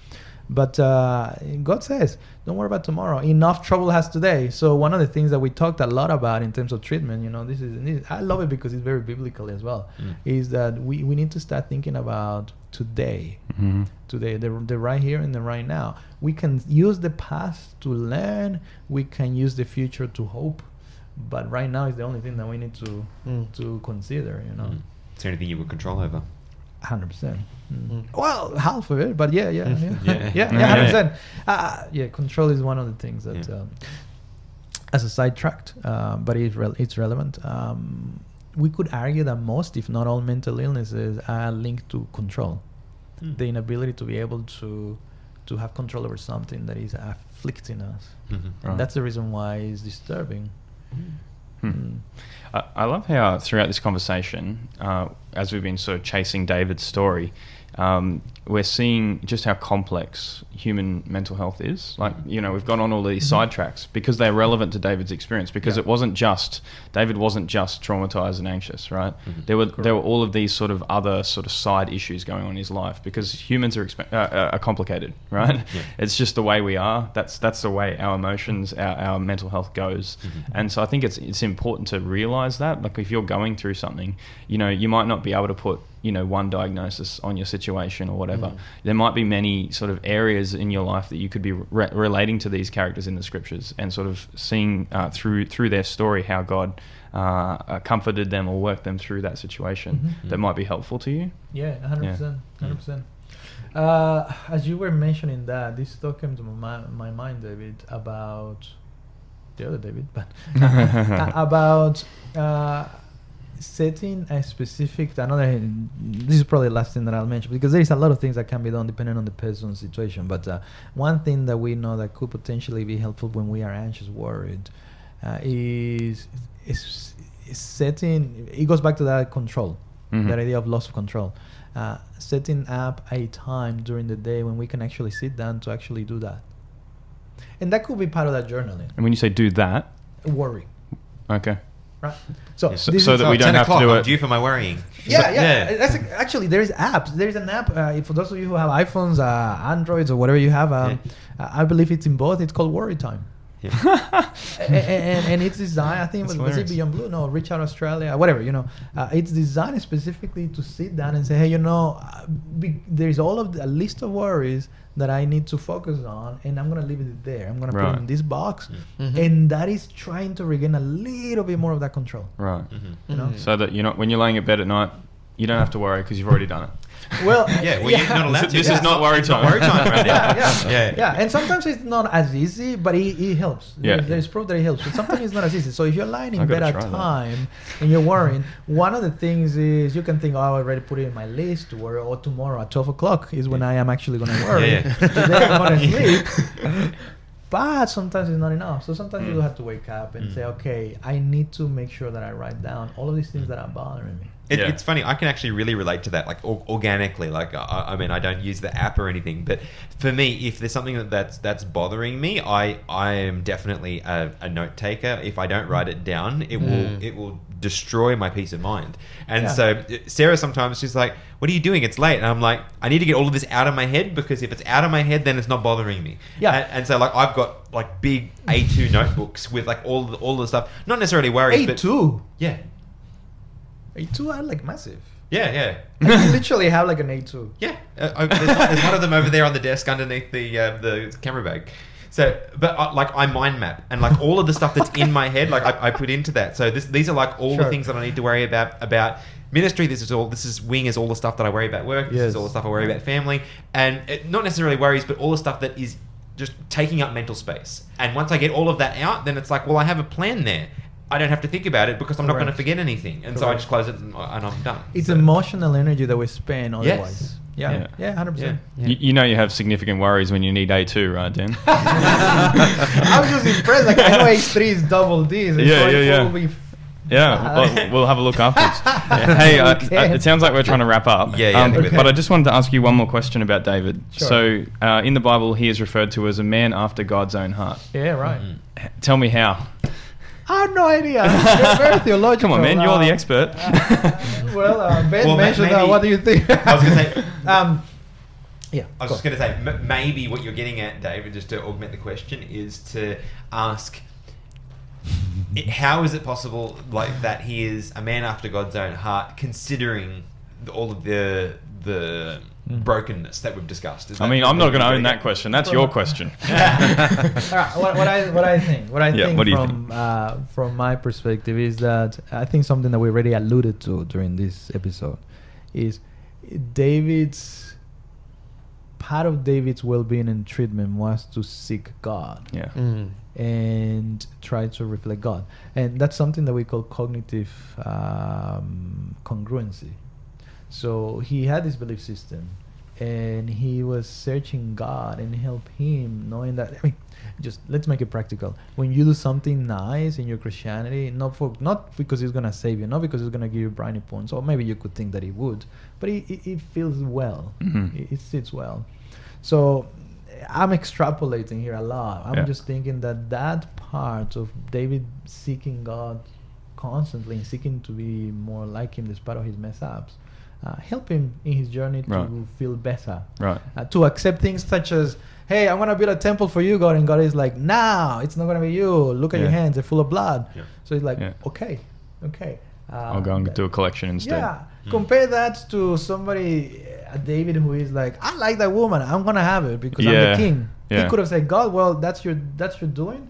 But uh, God says, "Don't worry about tomorrow. Enough trouble has today." So one of the things that we talked a lot about in terms of treatment, you know, this is this, I love it because it's very biblical as well. Mm. Is that we, we need to start thinking about today, Mhm. today, the, the right here and the right now. We can use the past to learn. We can use the future to hope. But right now is the only thing that we need to Mm. to consider. You know. Mm. It's the only thing you would control over. Hundred percent. Mm. Well, half of it, but yeah, yeah, <laughs> yeah, Yeah. yeah, <laughs> yeah, Yeah. hundred percent. Uh, yeah, control is one of the things that, Yeah. um, as a sidetracked, uh, but it's rel it's relevant. Um, we could argue that most, if not all, mental illnesses are linked to control, Mm. the inability to be able to to have control over something that is afflicting us. Mhm. Right. That's the reason why it's disturbing. Hmm. Mm. I, I love how throughout this conversation, uh, as we've been sort of chasing David's story, um, we're seeing just how complex human mental health is. Like, you know, we've gone on all these Mhm. sidetracks because they're relevant to David's experience. Because Yeah. it wasn't just David wasn't just traumatized and anxious, right? Mhm. There were there were all of these sort of other sort of side issues going on in his life because humans are expe- uh, uh, are complicated, <laughs> right? Yeah. It's just the way we are. That's that's the way our emotions, our, our mental health goes. Mhm. And so I think it's it's important to realize that. Like if you're going through something, you know, you might not be able to put you know one diagnosis on your situation or whatever. Mm. There might be many sort of areas in your life that you could be re- relating to these characters in the scriptures and sort of seeing uh, through through their story how God. Uh, uh, comforted them or worked them through that situation Mhm. that might be helpful to you. Yeah, hundred percent, hundred percent. Uh, as you were mentioning that, this thought came to my, my mind, David, about the other David, but <laughs> <laughs> about uh, setting a specific. Another. This is probably the last thing that I'll mention because there is a lot of things that can be done depending on the person's situation. But uh, one thing that we know that could potentially be helpful when we are anxious, worried, uh, is, is is setting. It goes back to that control Mhm. that idea of loss of control. Uh, setting up a time during the day when we can actually sit down to actually do that. And that could be part of that journaling. And when you say do that, Worry, okay. Right? So, Yeah. So- so that we don't have to o'clock, do I'm it. due for my worrying. yeah, So- yeah. That's actually there is apps. There is an app uh, for those of you who have iPhones, uh, Androids, or whatever you have. Um, uh, I believe it's in both. It's called Worry Time. Yeah. <laughs> and, and, and it's designed. I think That's was, was it. Beyond Blue? No, Reach Out Australia, whatever. You know, uh, it's designed specifically to sit down and say, hey, you know, uh, be, there's all of the, a list of worries that I need to focus on, and I'm gonna leave it there. I'm gonna put it in this box, Mhm. and that is trying to regain a little bit more of that control. Right. Mhm. You know? Mhm. So that you're not when you're laying in bed at night, you don't have to worry because you've already done it. Well, <laughs> Yeah, well, you're not allowed This- to. this Yeah. is not worry It's not time. worry time right now. yeah, yeah, Yeah. yeah, And sometimes it's not as easy, but it, it helps. Yeah. There- There's proof that it helps. But sometimes it's not as easy. So if you're lying in bed at try that. time and you're worrying, one of the things is you can think, oh, I already put it in my list to worry, or oh, tomorrow at 12 o'clock is when I am actually going <laughs> to worry. Yeah, yeah. Today I'm going <laughs> to sleep. But sometimes it's not enough. So sometimes you Mm. have to wake up and Mm. say, okay, I need to make sure that I write down all of these things that are bothering me. It, Yeah. It's funny. I can actually really relate to that, like or- organically. Like I, I mean, I don't use the app or anything, but for me, if there's something that that's that's bothering me, I I am definitely a, a note taker. If I don't write it down, it will Mm. it will destroy my peace of mind. And Yeah. so Sarah sometimes she's like, "What are you doing? It's late." And I'm like, "I need to get all of this out of my head because if it's out of my head, then it's not bothering me." Yeah. And, and so like I've got like big A2 <laughs> notebooks with like all the, all the stuff, not necessarily worries, but A2. yeah, A2 are like massive. yeah, yeah. I <laughs> literally have like an A2. Yeah, uh, uh, there's, one, there's one of them over there on the desk underneath the uh, the camera bag. So, but uh, like I mind map and like all of the stuff that's in <laughs> my head, like I, I put into that. So this, these are like all the things that I need to worry about about ministry. This is all. This is wing is all the stuff that I worry about work. This is all the stuff I worry about family, and it, not necessarily worries, but all the stuff that is just taking up mental space. And once I get all of that out, then it's like, well, I have a plan there. I don't have to think about it because I'm not going to forget anything, and so I just close it and, and I'm done. It's So- emotional energy that we spend Yes. otherwise. Yeah, Yeah. yeah, hundred percent. Yeah. You, you know you have significant worries when you need A2, right, Dan? <laughs> I was just impressed. Like I know H three is double D. So Yeah, it's yeah, yeah. Yeah, <laughs> well, we'll have a look afterwards. <laughs> hey, uh, Okay. uh, it sounds like we're trying to wrap up. Yeah, yeah, Um, think we- But I just wanted to ask you one more question about David. Sure. So, uh, in the Bible, he is referred to as a man after God's own heart. Yeah, right. Mhm. H- Tell me how. I have no idea. <laughs> You're very theological. Come on, man, you're the Um, expert. uh, <laughs> well, uh, <laughs> Ben Well, ma- mentioned that. maybe- What do you think? I was gonna say- um, Yeah. I was go. just going to say, m- maybe what you're getting at, David, just to augment the question, is to ask i- how is it possible like that he is a man after God's own heart, considering the- all of the the. Brokenness that we've discussed? Is I mean, I'm not going to own that question. That's your question. <laughs> All right, what, what I what I think what I Yeah, think what do you from uh, from my perspective is that I think something that we already alluded to during this episode is David's part of David's well-being and treatment was to seek God Yeah. Mm. and try to reflect God, and that's something that we call cognitive um, congruency. So he had this belief system, and he was searching God and help him, knowing that. <laughs> I mean, just let's make it practical. When you do something nice in your Christianity, not for not because it's gonna save you, not because it's gonna give you brownie points, or maybe you could think that it would, but it, it, it feels well. Mhm. It, it sits well. So I'm extrapolating here a lot. I'm Yeah. just thinking that that part of David seeking God constantly and seeking to be more like Him despite of his mess ups, uh, help him in his journey to Right. feel better, Right. uh, to accept things such as, "Hey, I'm going to build a temple for you, God," and God is like, "No, it's not gonna be you. Look at your hands; they're full of blood." Yeah. So he's like, Yeah. okay, okay. Uh, I'll go and that- do a collection instead. yeah. Mm. Compare that to somebody, uh, David, who is like, I like that woman. I'm gonna have it because I'm the king. Yeah. He could have said, God, well, that's your that's your doing.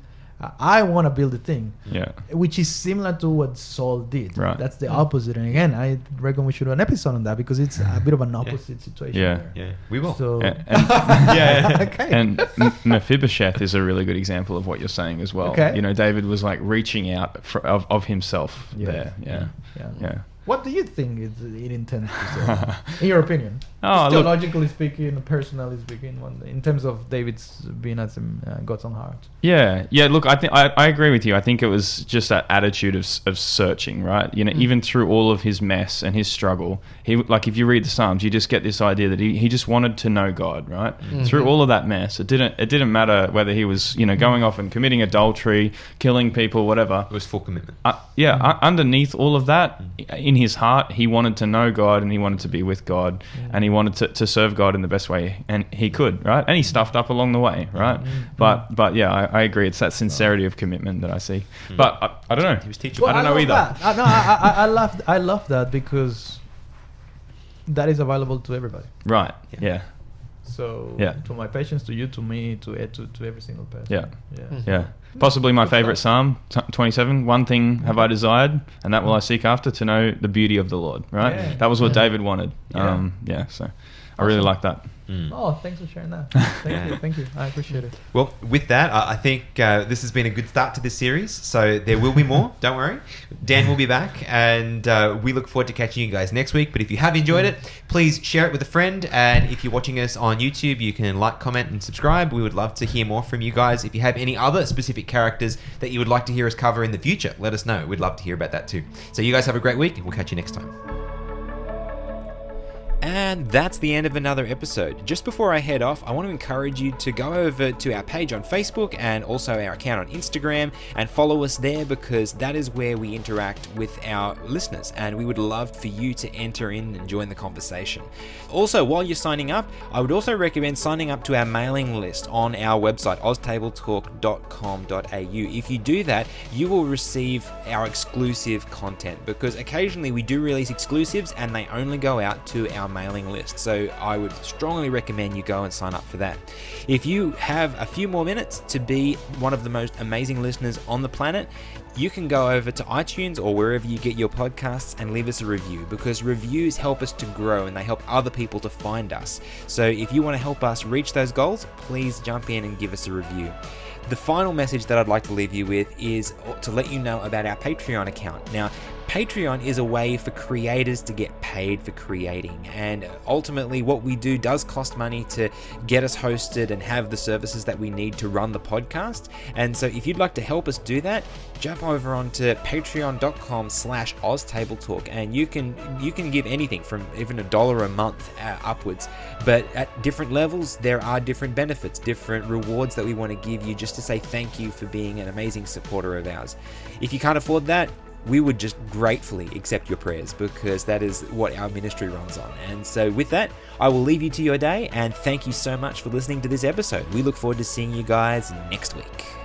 I want to build a thing, Yeah. which is similar to what Saul did. Right. That's the opposite. And again, I reckon we should do an episode on that because it's a bit of an <laughs> opposite situation. Yeah. there. Yeah, we will. So And, <laughs> and, Yeah. <laughs> okay. and Mephibosheth is a really good example of what you're saying as well. Okay. You know, David was like reaching out for, of, of himself Yeah. there. Yeah. Yeah. Yeah. What do you think it, it intends to say, in your opinion? <laughs> Oh, look- Theologically speaking, personally speaking, one, in terms of David's being as uh, God's own heart. Yeah, yeah. Look, I think I, I agree with you. I think it was just that attitude of, of searching, right? You know, Mm. even through all of his mess and his struggle, he like if you read the Psalms, you just get this idea that he, he just wanted to know God, right? Mm-hmm. Through all of that mess, it didn't it didn't matter whether he was you know going off and committing adultery, killing people, whatever. it was full commitment. Uh, yeah, uh, underneath all of that, in his heart, he wanted to know God and he wanted to be with God and he wanted to, to serve God in the best way and he could, right? And he stuffed up along the way, right? But but yeah, I, I agree. It's that sincerity of commitment that I see. But I, I don't know. He was teachable. I don't know either. That. I, no, I, I, I love I love that because that is available to everybody. Right. Yeah. Yeah. So Yeah. to my patients, to you, to me, to to, to every single person. Yeah. Yeah. Mhm. Yeah. Possibly my favorite psalm, t- 27. One thing have I desired, and that will I seek after to know the beauty of the Lord, right? Yeah. That was what. David wanted. Yeah. Um, yeah. So I really like that. Mm. Oh, thanks for sharing that. <laughs> Thank Yeah. you, thank you. I appreciate it. Well, with that, I I think uh, this has been a good start to this series. So there will be more. don't worry. Dan will be back, and uh, we look forward to catching you guys next week. But if you have enjoyed it, please share it with a friend. And if you're watching us on YouTube, you can like, comment, and subscribe. We would love to hear more from you guys. If you have any other specific characters that you would like to hear us cover in the future, let us know. We'd love to hear about that too. So you guys have a great week, and we'll catch you next time. And that's the end of another episode. Just before I head off, I want to encourage you to go over to our page on Facebook and also our account on Instagram and follow us there because that is where we interact with our listeners and we would love for you to enter in and join the conversation. Also, while you're signing up, I would also recommend signing up to our mailing list on our website, oztabletalk.com.au. If you do that, you will receive our exclusive content because occasionally we do release exclusives and they only go out to our mailing list. So I would strongly recommend you go and sign up for that. If you have a few more minutes to be one of the most amazing listeners on the planet, you can go over to iTunes or wherever you get your podcasts and leave us a review because reviews help us to grow and they help other people to find us. So if you want to help us reach those goals, please jump in and give us a review. The final message that I'd like to leave you with is to let you know about our Patreon account. Now, Patreon is a way for creators to get paid for creating, and ultimately, what we do does cost money to get us hosted and have the services that we need to run the podcast. And so, if you'd like to help us do that, jump over onto patreon.com/slash oztabletalk, and you can you can give anything from even a dollar a month uh, upwards. But at different levels, there are different benefits, different rewards that we want to give you just to say thank you for being an amazing supporter of ours. If you can't afford that, we would just gratefully accept your prayers because that is what our ministry runs on. And so, with that, I will leave you to your day and thank you so much for listening to this episode. We look forward to seeing you guys next week.